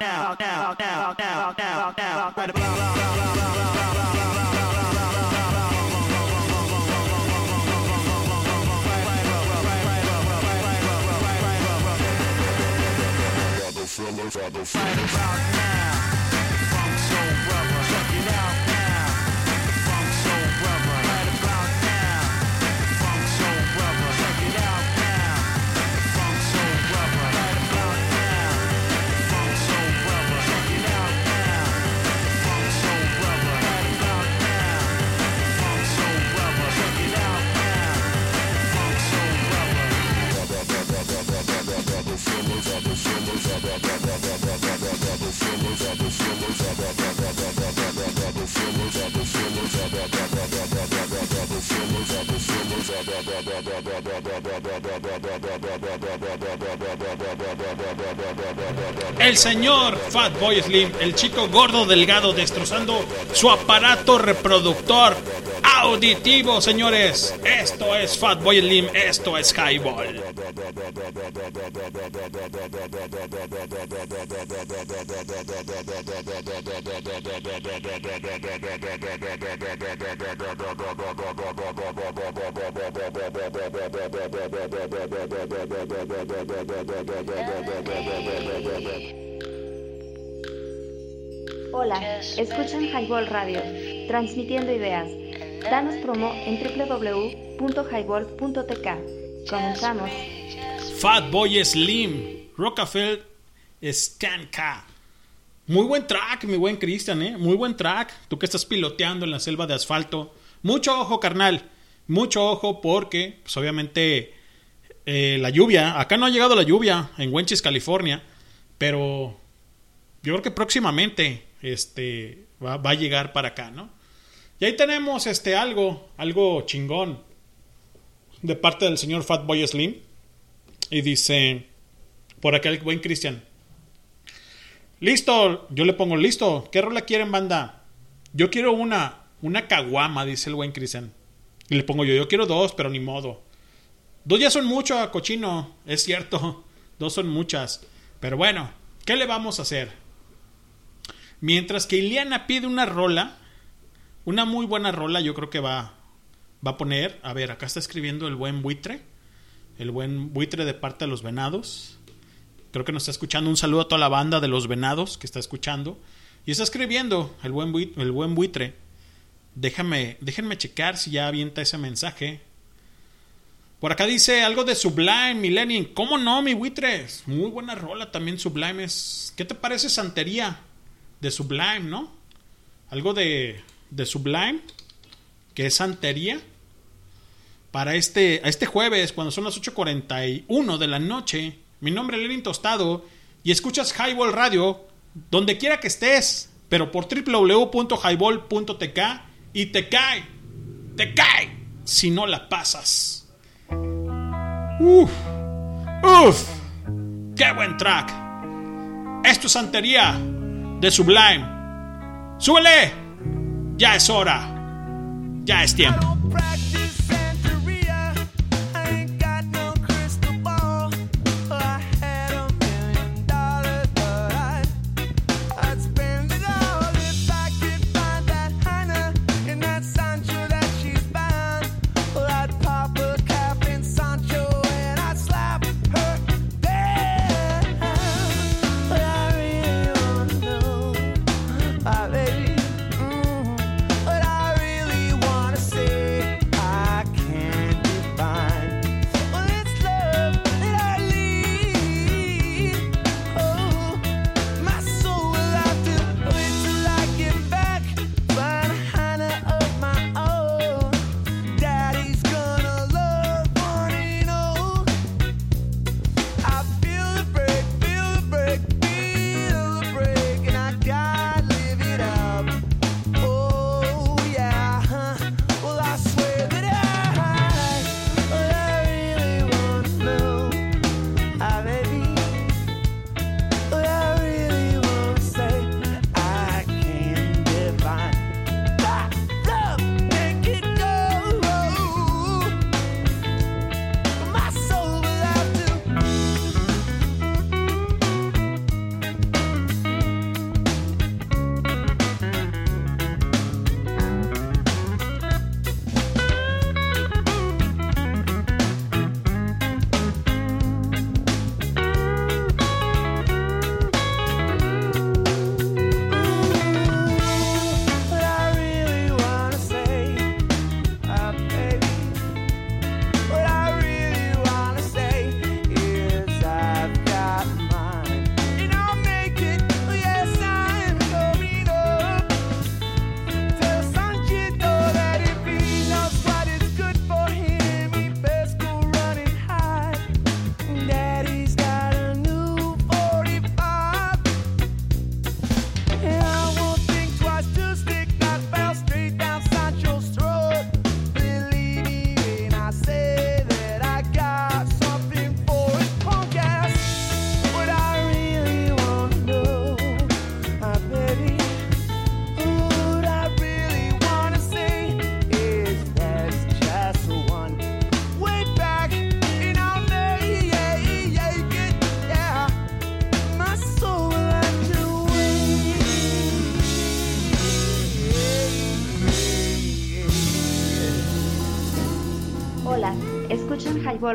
El señor Fatboy Slim, el chico gordo delgado destrozando su aparato reproductor auditivo, señores. Esto es Fatboy Slim, esto es Highball. Hola, escuchan Highball Radio, transmitiendo ideas. Danos promo en www.highball.tk. Comenzamos. Fatboy Slim, Rockefeller Skanka. Muy buen track, mi buen Cristian, ¿eh? Muy buen track. Tú que estás piloteando en la selva de asfalto. Mucho ojo, carnal. Mucho ojo porque, pues obviamente, eh, la lluvia. Acá no ha llegado la lluvia en Wenchis, California. Pero yo creo que próximamente este, va, va a llegar para acá, ¿no? Y ahí tenemos este, algo, algo chingón de parte del señor Fatboy Slim. Y dice, por acá el buen Cristian. Listo, yo le pongo listo. ¿Qué rola quieren, banda? Yo quiero una, una caguama, dice el buen Cristian. Y le pongo yo, yo quiero dos, pero ni modo. Dos ya son mucho, cochino, es cierto. Dos son muchas. Pero bueno, ¿qué le vamos a hacer? Mientras que Iliana pide una rola, una muy buena rola, yo creo que va, va a poner. A ver, acá está escribiendo el buen buitre. El buen buitre de parte de los venados. Creo que nos está escuchando. Un saludo a toda la banda de los venados que está escuchando. Y está escribiendo el buen, buitre, el buen buitre. Déjame, déjenme checar si ya avienta ese mensaje. Por acá dice algo de Sublime, Millennium. ¿Cómo no, mi buitre? Muy buena rola también Sublime. Es... ¿Qué te parece Santería? De Sublime, ¿no? Algo de, de Sublime. Que es Santería. Para este, este jueves, cuando son las 8.41 de la noche. Mi nombre es Lenin Tostado. Y escuchas Highball Radio. Donde quiera que estés. Pero por www.highball.tk. Y te cae. Te cae. Si no la pasas. Uf, uf, qué buen track. Esto es santería de Sublime. ¡Súbele! Ya es hora. Ya es tiempo.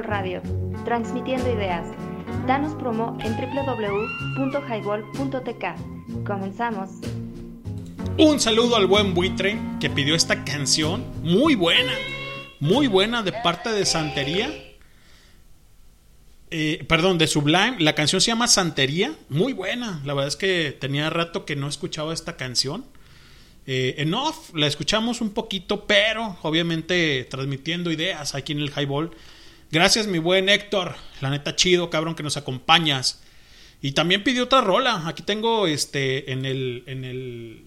Radio, transmitiendo ideas. Danos promo en www.highball.tk. Comenzamos. Un saludo al buen buitre que pidió esta canción. Muy buena. Muy buena de parte de Santería. Eh, perdón, de Sublime. La canción se llama Santería. Muy buena. La verdad es que tenía rato que no escuchaba esta canción. Eh, en off la escuchamos un poquito, pero obviamente transmitiendo ideas aquí en el Highball. Gracias, mi buen Héctor. La neta chido, cabrón, que nos acompañas. Y también pidió otra rola. Aquí tengo este en el en el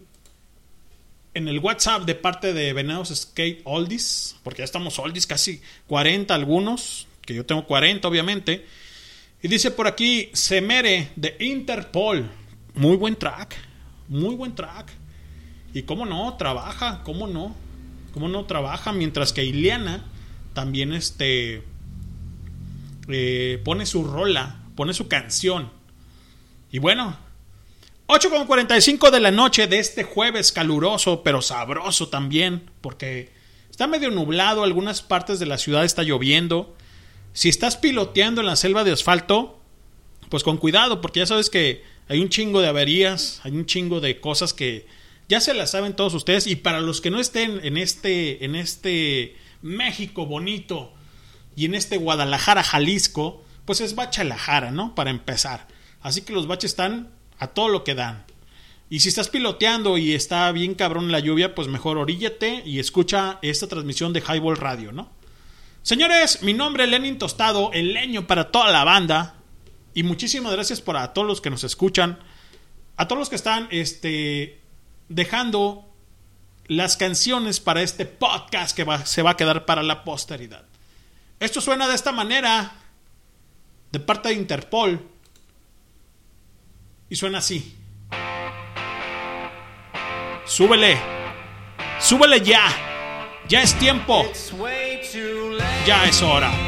en el WhatsApp de parte de Venados Skate Oldies, porque ya estamos oldies, casi 40 algunos, que yo tengo 40 obviamente. Y dice por aquí Semere de Interpol. Muy buen track, muy buen track. Y cómo no, trabaja, cómo no, cómo no trabaja, mientras que Ileana también este eh, pone su rola, pone su canción. Y bueno, 8.45 de la noche de este jueves caluroso, pero sabroso también, porque está medio nublado, algunas partes de la ciudad está lloviendo. Si estás piloteando en la selva de asfalto, pues con cuidado, porque ya sabes que hay un chingo de averías, hay un chingo de cosas que ya se las saben todos ustedes. Y para los que no estén en este, en este México bonito y en este Guadalajara, Jalisco, pues es Bachalajara, ¿no? Para empezar. Así que los baches están a todo lo que dan. Y si estás piloteando y está bien cabrón la lluvia, pues mejor oríllate y escucha esta transmisión de Highball Radio, ¿no? Señores, mi nombre es Lenin Tostado, el leño para toda la banda. Y muchísimas gracias por a todos los que nos escuchan. A todos los que están este, dejando las canciones para este podcast que va- se va a quedar para la posteridad. Esto suena de esta manera, de parte de Interpol. Y suena así. Súbele. Súbele ya. Ya es tiempo. Ya es hora.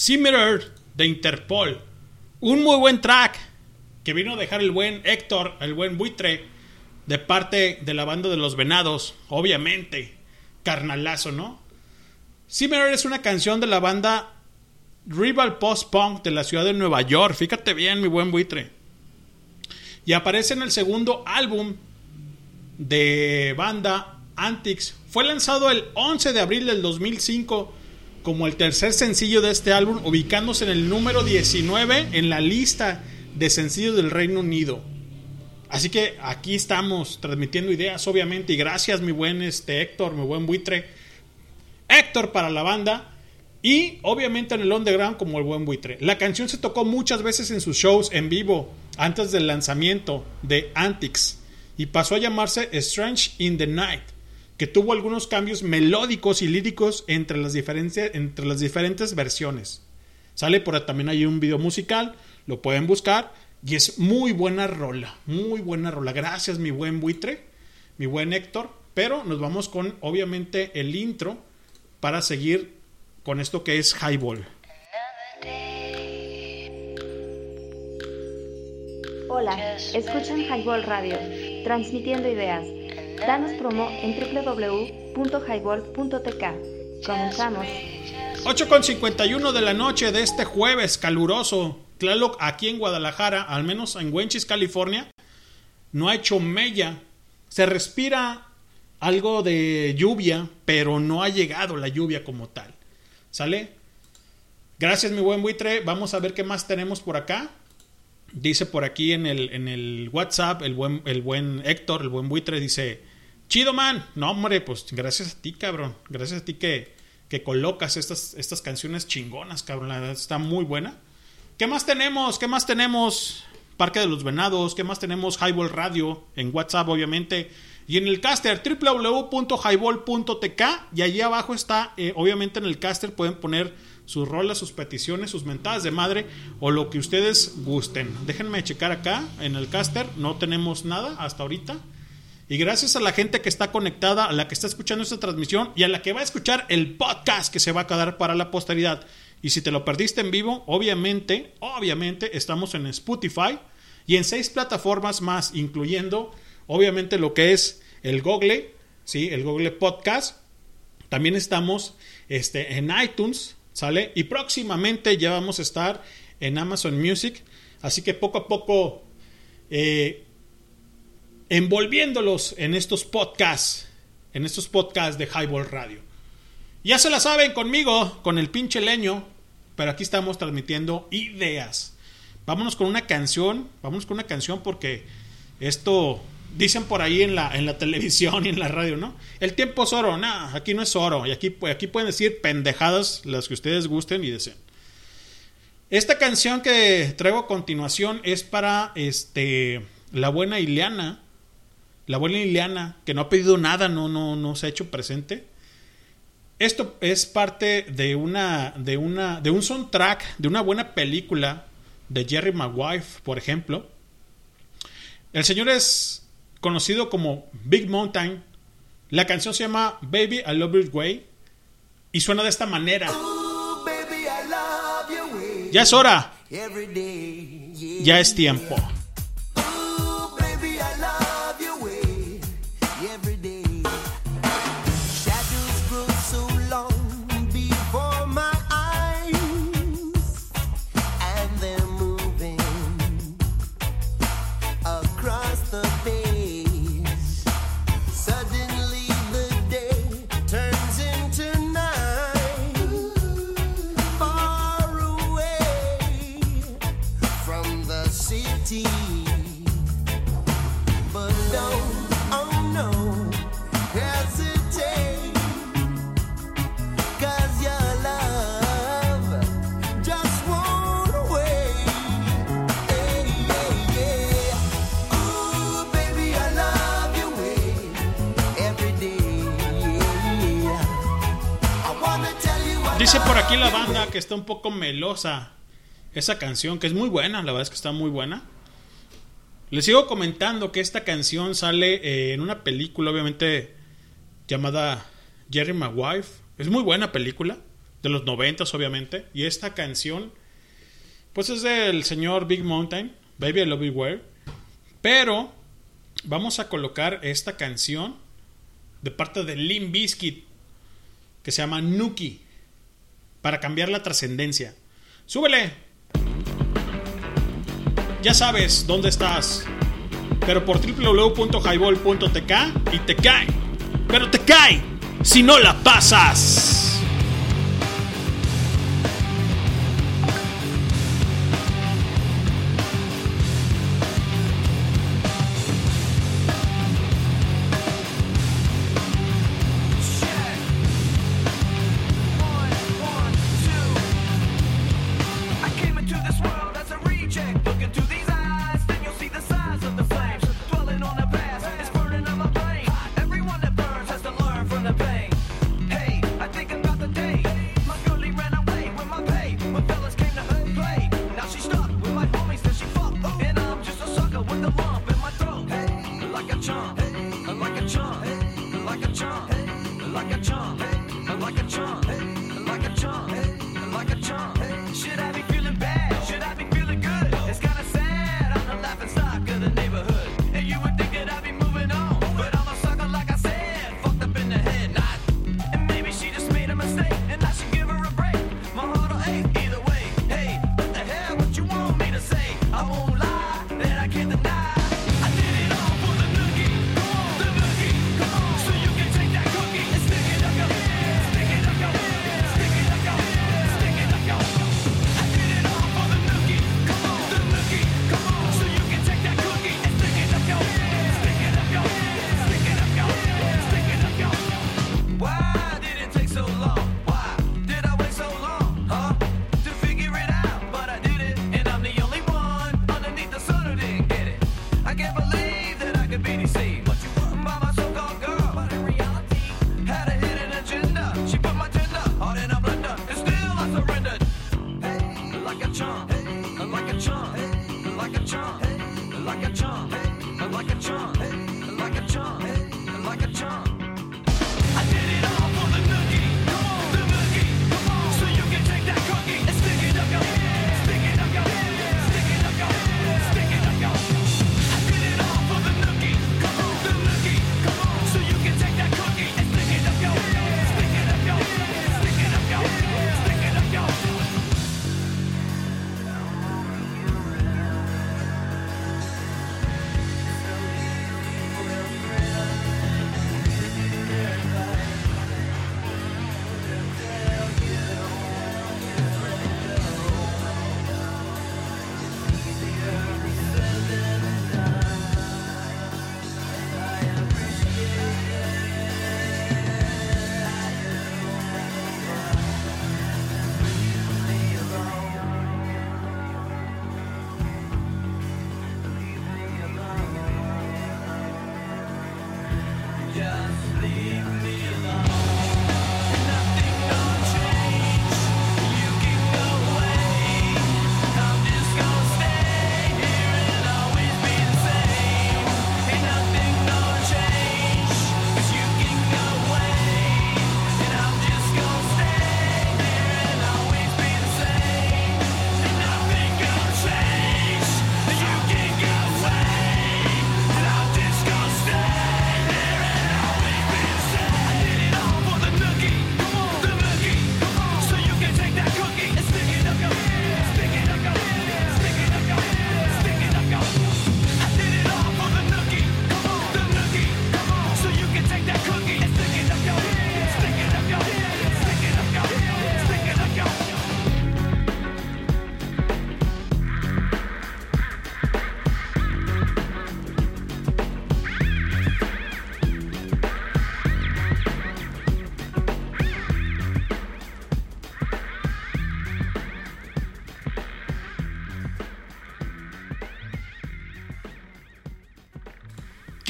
Simmerer de Interpol. Un muy buen track que vino a dejar el buen Héctor, el buen buitre, de parte de la banda de los venados, obviamente. Carnalazo, ¿no? Simmerer es una canción de la banda Rival Post Punk de la ciudad de Nueva York. Fíjate bien, mi buen buitre. Y aparece en el segundo álbum de banda Antics. Fue lanzado el 11 de abril del 2005 como el tercer sencillo de este álbum, ubicándose en el número 19 en la lista de sencillos del Reino Unido. Así que aquí estamos transmitiendo ideas, obviamente, y gracias mi buen este, Héctor, mi buen buitre. Héctor para la banda y obviamente en el underground como el buen buitre. La canción se tocó muchas veces en sus shows en vivo antes del lanzamiento de Antics y pasó a llamarse Strange in the Night, que tuvo algunos cambios melódicos y líricos entre las, entre las diferentes versiones. Sale por también hay un video musical, lo pueden buscar y es muy buena rola, muy buena rola. Gracias mi buen buitre, mi buen Héctor, pero nos vamos con obviamente el intro para seguir con esto que es Highball. Hola, escuchan Highball Radio, transmitiendo ideas. Danos promo en www.highball.tk. Comenzamos. 8.51 de la noche de este jueves caluroso. Tlaloc aquí en Guadalajara, al menos en Wenchis, California, no ha hecho mella. Se respira algo de lluvia, pero no ha llegado la lluvia como tal. ¿Sale? Gracias, mi buen buitre. Vamos a ver qué más tenemos por acá. Dice por aquí en el, en el WhatsApp el buen, el buen Héctor, el buen buitre, dice: Chido, man. No, hombre, pues gracias a ti, cabrón. Gracias a ti que, que colocas estas, estas canciones chingonas, cabrón. La verdad está muy buena. ¿Qué más tenemos? ¿Qué más tenemos? Parque de los Venados. ¿Qué más tenemos? Highball Radio en WhatsApp, obviamente. Y en el caster www.highball.tk y allí abajo está, eh, obviamente en el caster pueden poner sus rolas, sus peticiones, sus mentadas de madre o lo que ustedes gusten. Déjenme checar acá en el caster, no tenemos nada hasta ahorita. Y gracias a la gente que está conectada, a la que está escuchando esta transmisión y a la que va a escuchar el podcast que se va a quedar para la posteridad. Y si te lo perdiste en vivo, obviamente, obviamente estamos en Spotify y en seis plataformas más, incluyendo obviamente lo que es el Google, ¿sí? El Google Podcast. También estamos este, en iTunes, ¿sale? Y próximamente ya vamos a estar en Amazon Music. Así que poco a poco eh, envolviéndolos en estos podcasts, en estos podcasts de Highball Radio. Ya se la saben conmigo, con el pinche leño, pero aquí estamos transmitiendo ideas. Vámonos con una canción, vámonos con una canción porque esto dicen por ahí en la, en la televisión y en la radio, ¿no? El tiempo es oro, no, aquí no es oro. Y aquí, aquí pueden decir pendejadas las que ustedes gusten y deseen. Esta canción que traigo a continuación es para este la buena Ileana. La buena Ileana, que no ha pedido nada, no, no, no se ha hecho presente. Esto es parte de una. de una. de un soundtrack, de una buena película de Jerry Maguire, por ejemplo. El señor es conocido como Big Mountain. La canción se llama Baby I Love Your Way y suena de esta manera. Ya es hora. Ya es tiempo. dice por aquí la banda que está un poco melosa esa canción, que es muy buena, la verdad es que está muy buena. Les sigo comentando que esta canción sale eh, en una película, obviamente, llamada Jerry Maguire. Es muy buena película, de los noventas, obviamente. Y esta canción, pues es del señor Big Mountain, Baby I Love You Where. Pero vamos a colocar esta canción de parte de Lim Biscuit, que se llama Nuki para cambiar la trascendencia. ¡Súbele! Ya sabes dónde estás, pero por www.highball.tk y te cae, pero te cae si no la pasas.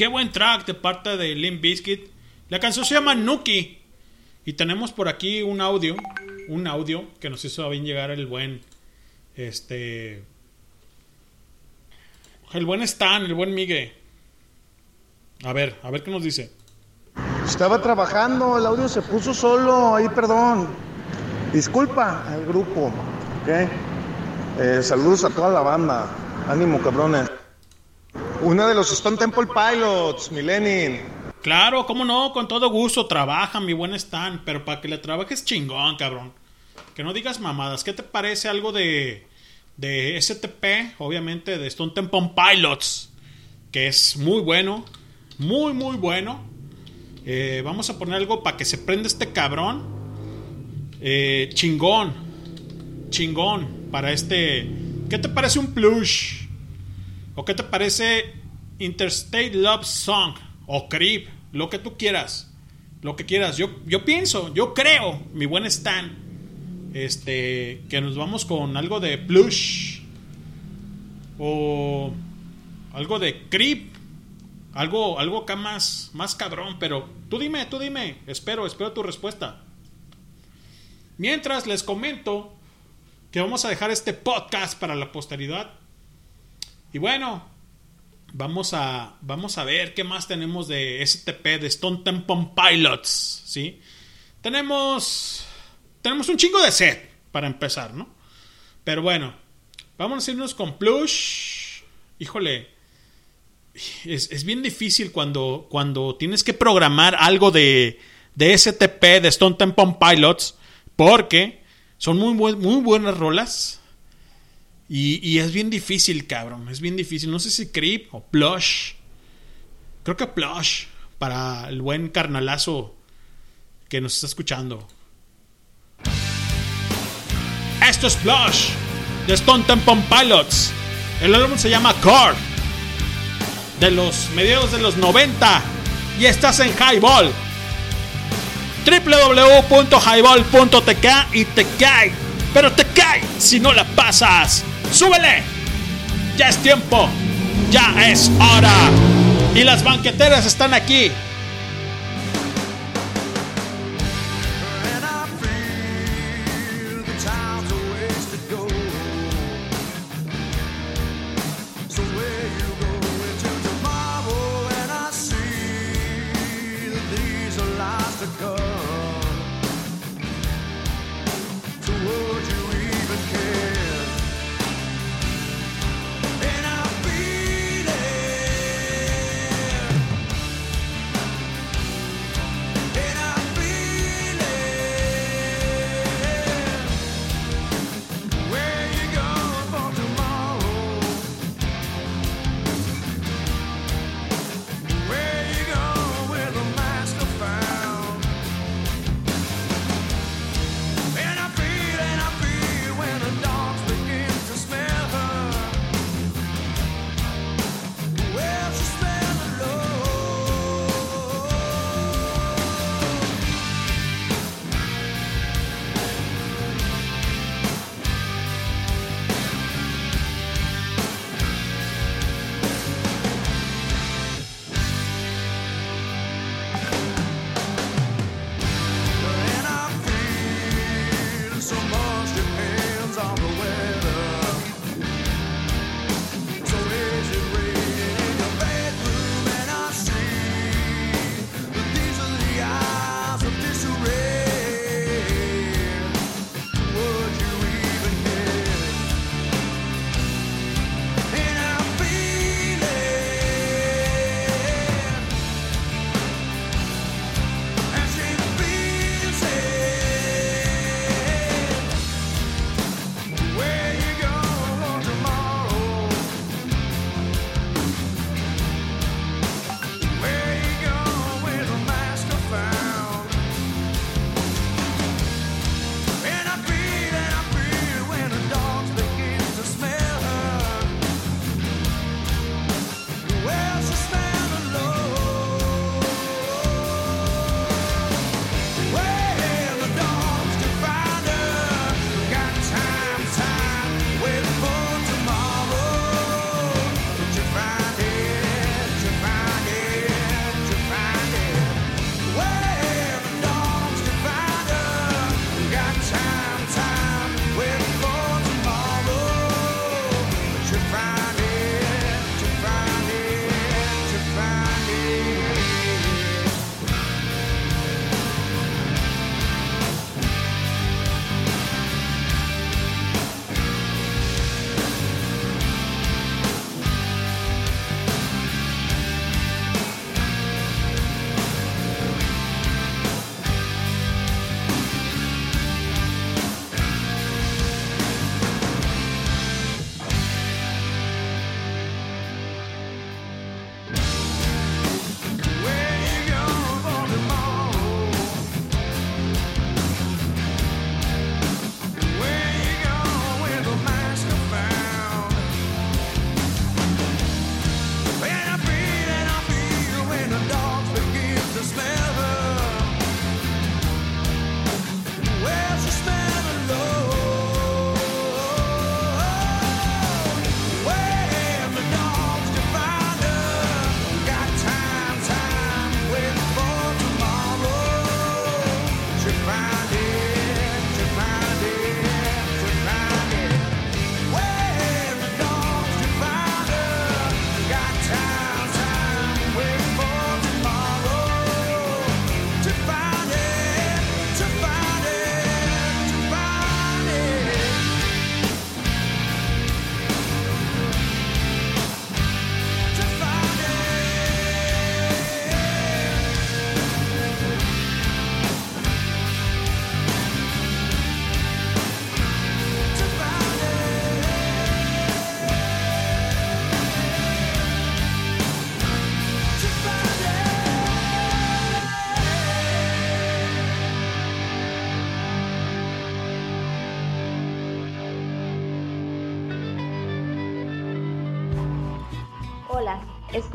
Qué buen track de parte de Limp Biscuit. La canción se llama Nuki. Y tenemos por aquí un audio. Un audio que nos hizo bien llegar el buen. Este. El buen Stan, el buen Migue. A ver, a ver qué nos dice. Estaba trabajando, el audio se puso solo. Ahí, perdón. Disculpa al grupo. ¿okay? Eh, saludos a toda la banda. Ánimo, cabrones. Una de los Stone Temple Pilots, mi Lenin. Claro, cómo no, con todo gusto, trabaja mi buen Stan, pero para que le trabajes chingón, cabrón. Que no digas mamadas. ¿Qué te parece algo de, de STP? Obviamente de Stone Temple Pilots, que es muy bueno, muy, muy bueno. Eh, vamos a poner algo para que se prenda este cabrón. Eh, chingón, chingón para este. ¿Qué te parece un plush? ¿O qué te parece Interstate Love Song? O Creep, lo que tú quieras. Lo que quieras. Yo, yo pienso, yo creo, mi buen Stan, este, que nos vamos con algo de plush. O algo de Creep. Algo, algo acá más, más cabrón, pero tú dime, tú dime. Espero, espero tu respuesta. Mientras les comento que vamos a dejar este podcast para la posteridad. Y bueno, vamos a, vamos a ver qué más tenemos de STP, de Stone Temple Pilots, ¿sí? Tenemos, tenemos un chingo de set para empezar, ¿no? Pero bueno, vamos a irnos con Plush. Híjole, es, es bien difícil cuando, cuando tienes que programar algo de, de STP, de Stone Temple Pilots, porque son muy, muy buenas rolas. Y, es bien difícil, cabrón. Es bien difícil. No sé si Creep o Plush. Creo que Plush. Para el buen carnalazo que nos está escuchando. Esto es Plush. De Stone Temple Pilots. El álbum se llama Core. De los mediados de los 90. Y estás en Highball. www.highball.tk y te cae. Pero te cae si no la pasas. ¡Súbele! Ya es tiempo. Ya es hora. Y las banqueteras están aquí.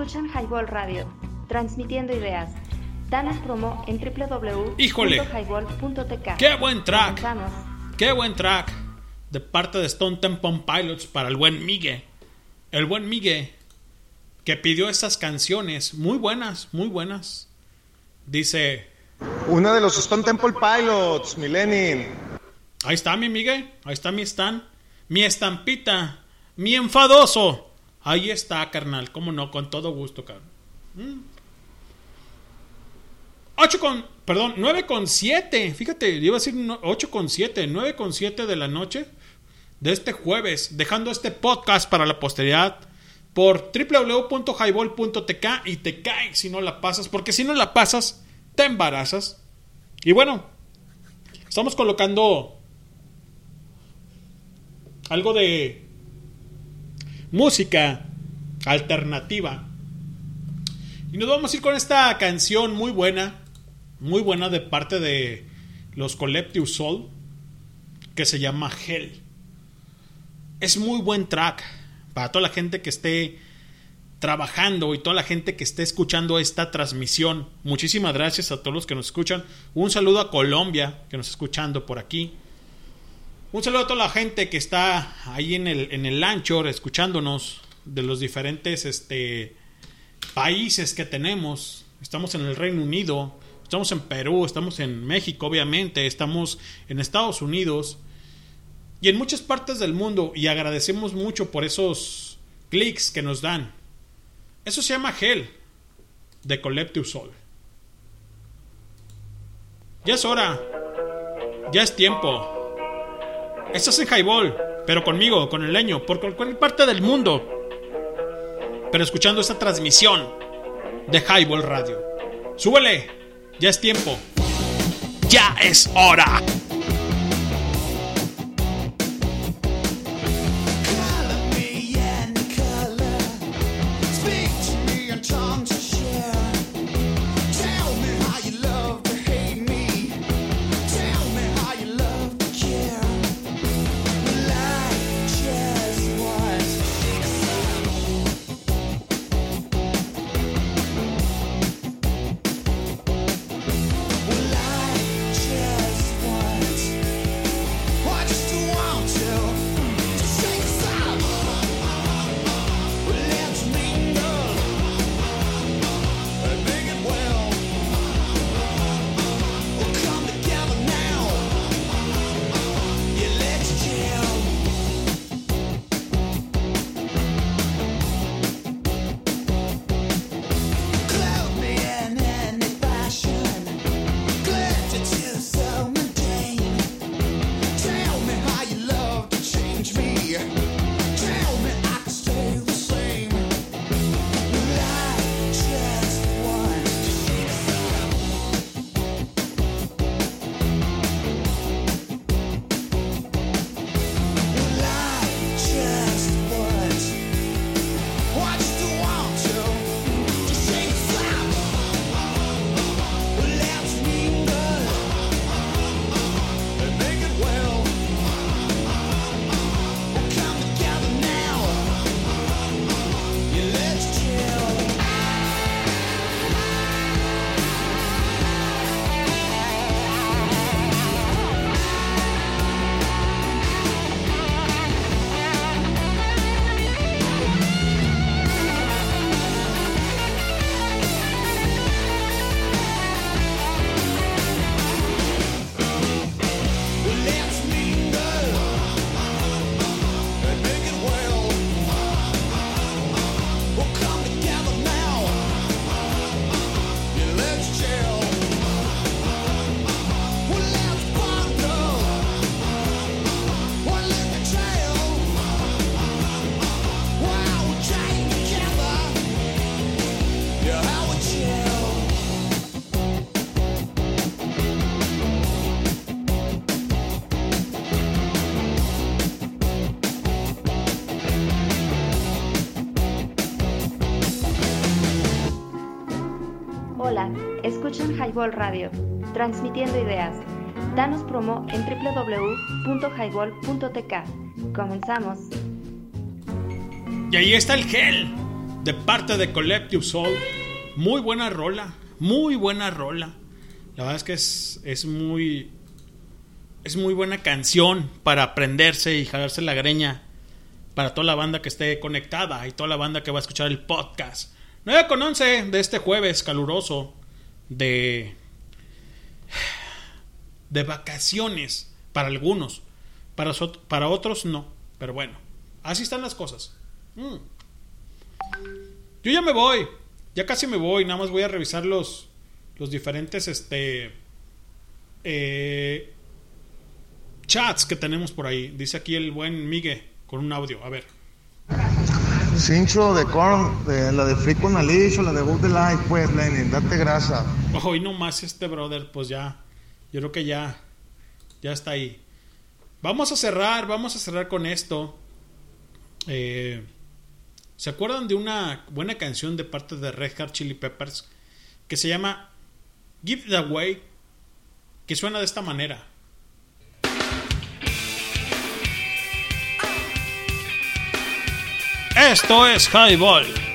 Escuchan Highball Radio, transmitiendo ideas. Danos promo en Híjole. www.highball.tk. ¡Qué buen track! Comenzamos. ¡Qué buen track! De parte de Stone Temple Pilots para el buen Migue. El buen Migue que pidió estas canciones muy buenas, muy buenas. Dice, Una de los Stone Temple Pilots, mi Lenin. ahí está mi Migue, ahí está mi stand, mi estampita, mi enfadoso. Ahí está, carnal, cómo no, con todo gusto, carnal. Mm. 8 con, perdón, 9 con 7. Fíjate, iba a decir no- 8 con 7, 9 con 7 de la noche de este jueves, dejando este podcast para la posteridad por www.highball.tk y te cae si no la pasas, porque si no la pasas, te embarazas. Y bueno, estamos colocando algo de música alternativa. Y nos vamos a ir con esta canción muy buena, muy buena de parte de los Collective Soul, que se llama Hell. Es muy buen track para toda la gente que esté trabajando y toda la gente que esté escuchando esta transmisión. Muchísimas gracias a todos los que nos escuchan. Un saludo a Colombia, que nos está escuchando por aquí. Un saludo a toda la gente que está ahí en el, en el escuchándonos de los diferentes este, países que tenemos. Estamos en el Reino Unido, estamos en Perú, estamos en México, obviamente, estamos en Estados Unidos y en muchas partes del mundo. Y agradecemos mucho por esos clics que nos dan. Eso se llama Hell de Collective Soul. Ya es hora, ya es tiempo. Estás en Highball, pero conmigo, con el leño, por cualquier parte del mundo. Pero escuchando esta transmisión de Highball Radio. Súbele, ya es tiempo. Ya es hora. Radio, transmitiendo ideas. Danos promo en www.highball.tk. Comenzamos. Y ahí está el Hell de parte de Collective Soul. Muy buena rola, muy buena rola. La verdad es que es, es muy es muy buena canción para aprenderse y jalarse la greña para toda la banda que esté conectada y toda la banda que va a escuchar el podcast. 9 con 11 de este jueves caluroso de de vacaciones para algunos, para, so- para otros no, pero bueno, así están las cosas. Mm. Yo ya me voy, ya casi me voy, nada más voy a revisar los, los diferentes este, eh, chats que tenemos por ahí. Dice aquí el buen Migue con un audio, a ver. Cincho de Korn, la de Freak on a Leash o la de Good Life, pues, Lenin, date grasa. Hoy nomás este brother, pues ya, yo creo que ya, ya está ahí. Vamos a cerrar, vamos a cerrar con esto. Eh, ¿Se acuerdan de una buena canción de parte de Red Hot Chili Peppers que se llama Give It Away? Que suena de esta manera. Esto es Highball.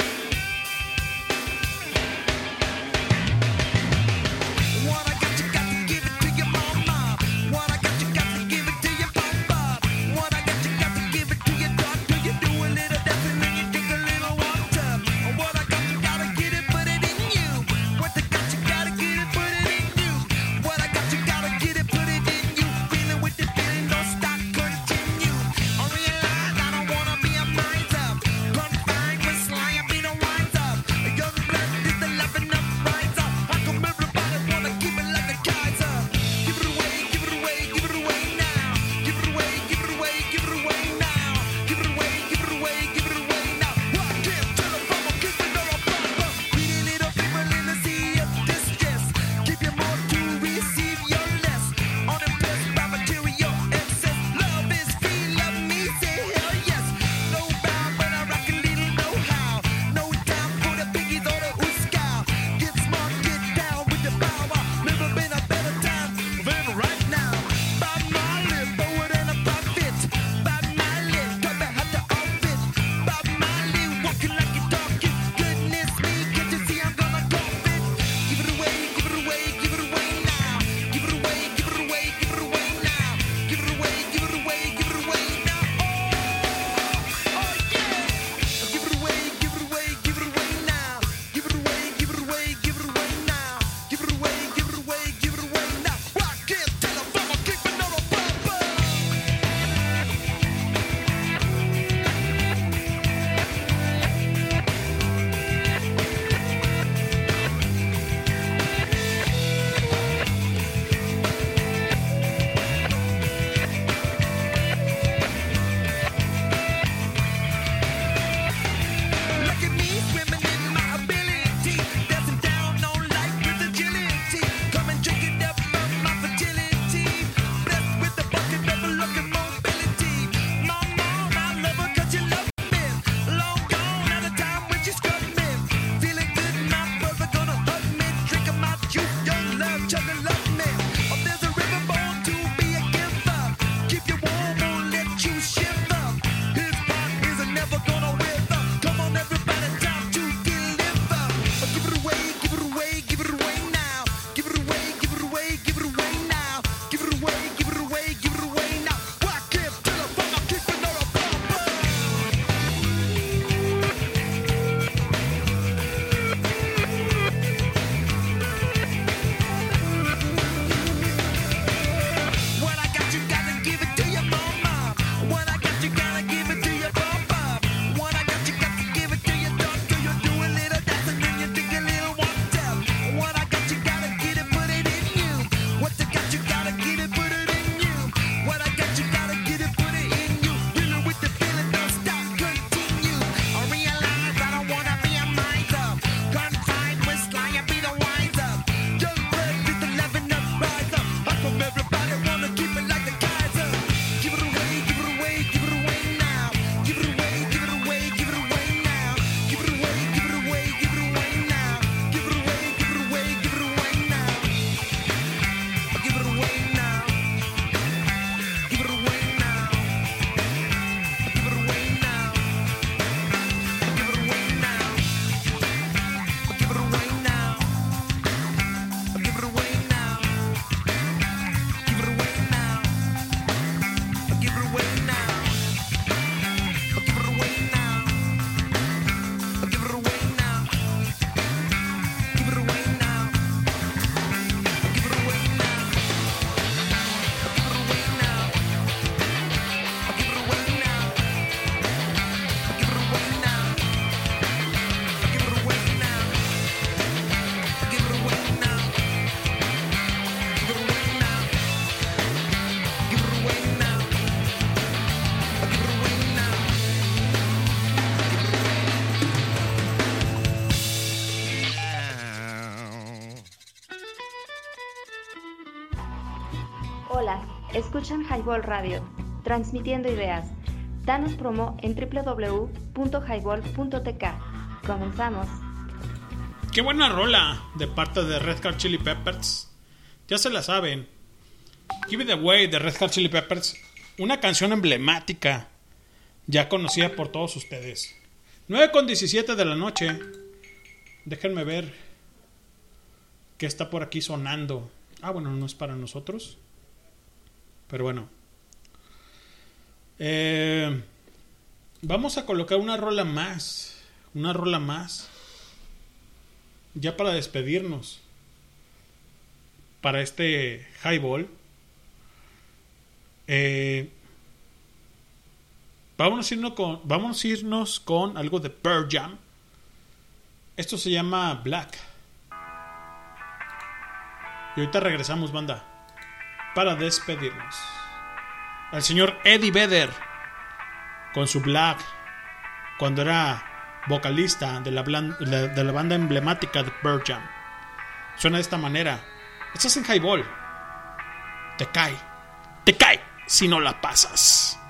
Escuchan Highball Radio, transmitiendo ideas. Danos promo en www.highball.tk. Comenzamos. Qué buena rola de parte de Red Hot Chili Peppers. Ya se la saben. Give It Away de Red Hot Chili Peppers. Una canción emblemática. Ya conocida por todos ustedes. 9 con 17 de la noche. Déjenme ver qué está por aquí sonando. Ah, bueno, no es para nosotros. Pero bueno. Eh, vamos a colocar una rola más. Una rola más. Ya para despedirnos. Para este highball. Eh, vamos, a irnos con, irnos con algo de Pearl Jam. Esto se llama Black. Y ahorita regresamos, banda. Para despedirnos. Al señor Eddie Vedder. Con su Black. Cuando era vocalista de la, de la banda emblemática de Pearl Jam. Suena de esta manera. Estás en Highball. Te cae. Te cae si no la pasas.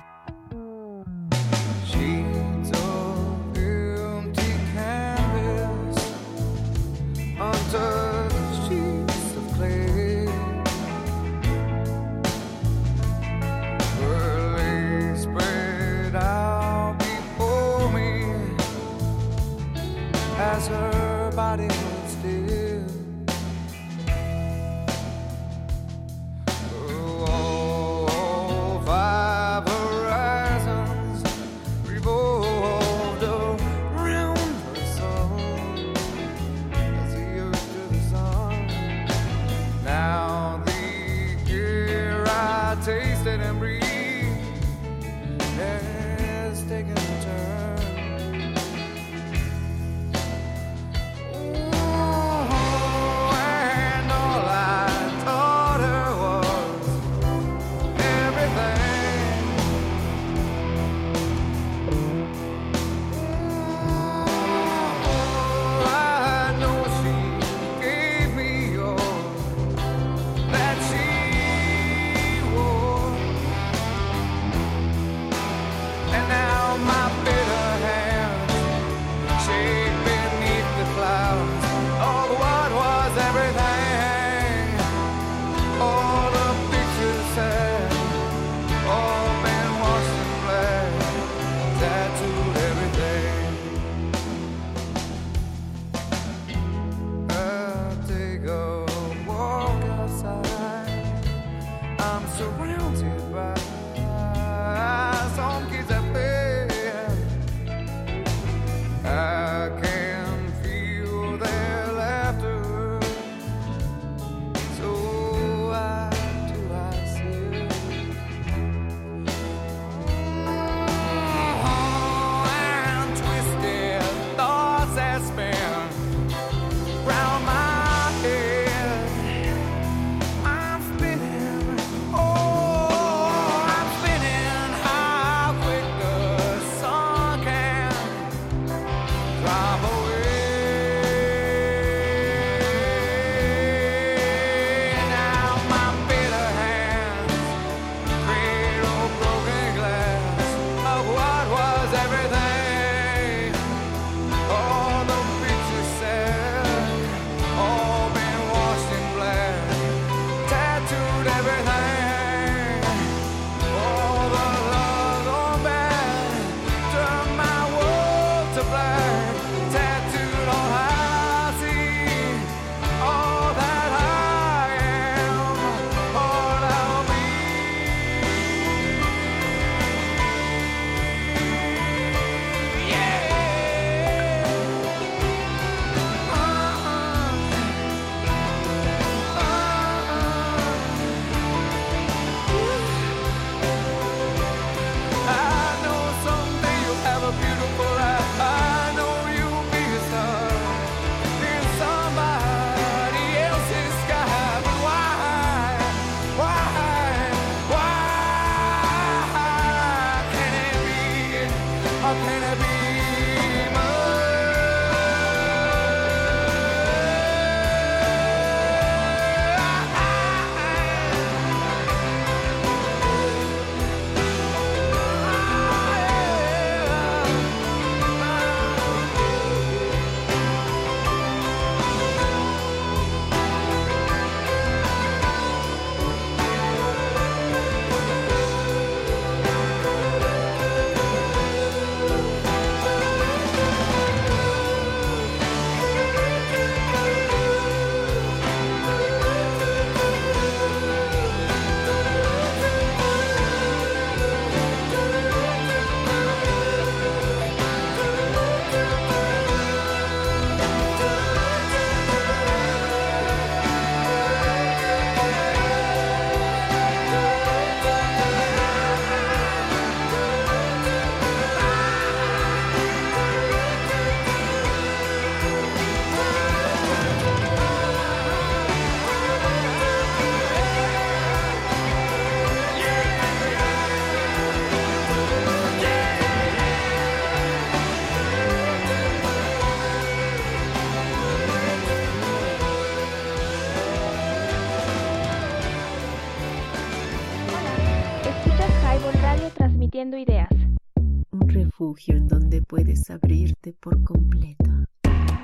Refugio en donde puedes abrirte por completo.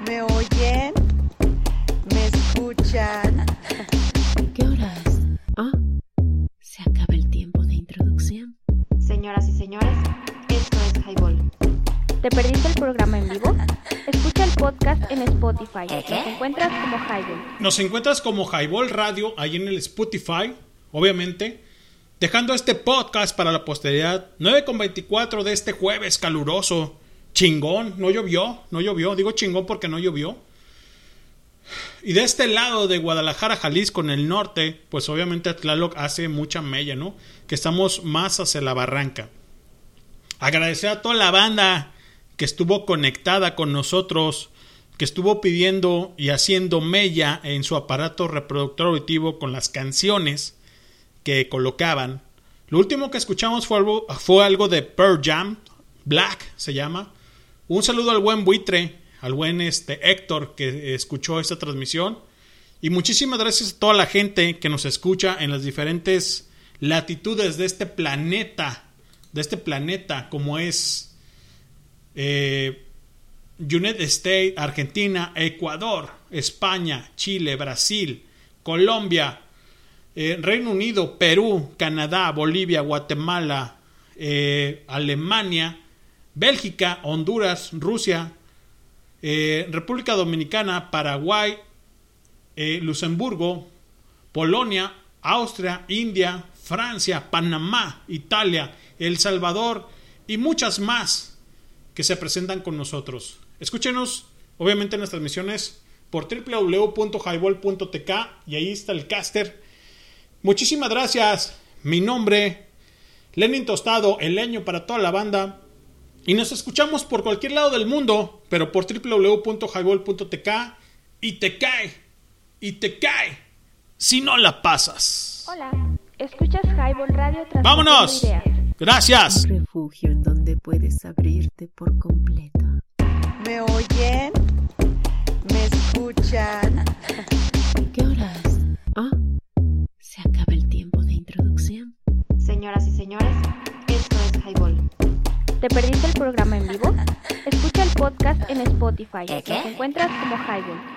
¿Me oyen? ¿Me escuchan? ¿Qué hora es? Ah, se acaba el tiempo de introducción. Señoras y señores, esto es Highball. ¿Te perdiste el programa en vivo? Escucha el podcast en Spotify. Nos encuentras como Highball. Nos encuentras como Highball Radio ahí en el Spotify, obviamente. Dejando este podcast para la posteridad. 9.24 de este jueves caluroso. Chingón, no llovió, no llovió. Digo chingón porque no llovió. Y de este lado de Guadalajara, Jalisco, en el norte, pues obviamente Tlaloc hace mucha mella, ¿no? Que estamos más hacia la barranca. Agradecer a toda la banda que estuvo conectada con nosotros, que estuvo pidiendo y haciendo mella en su aparato reproductor auditivo con las canciones que colocaban. Lo último que escuchamos fue algo, de Pearl Jam, Black se llama. Un saludo al buen buitre, al buen este Héctor que escuchó esta transmisión. Y muchísimas gracias a toda la gente que nos escucha en las diferentes latitudes de este planeta, de este planeta como es eh, United States, Argentina, Ecuador, España, Chile, Brasil, Colombia, eh, Reino Unido, Perú, Canadá, Bolivia, Guatemala, eh, Alemania, Bélgica, Honduras, Rusia, eh, República Dominicana, Paraguay, Luxemburgo, Polonia, Austria, India, Francia, Panamá, Italia, El Salvador y muchas más que se presentan con nosotros. Escúchenos, obviamente, en las transmisiones por www.highball.tk y ahí está el caster. Muchísimas gracias. Mi nombre, Lenin Tostado, el leño para toda la banda. Y nos escuchamos por cualquier lado del mundo, pero por www.highball.tk y te cae, y te cae, si no la pasas. Hola, escuchas Highball Radio ¡Vámonos! Ideas. Gracias. Un refugio en donde puedes abrirte por completo. ¿Me oyen? ¿Me escuchan? ¿Qué hora Señoras y señores, esto es Highball. ¿Te perdiste el programa en vivo? Escucha el podcast en Spotify. Nos encuentras como Highball.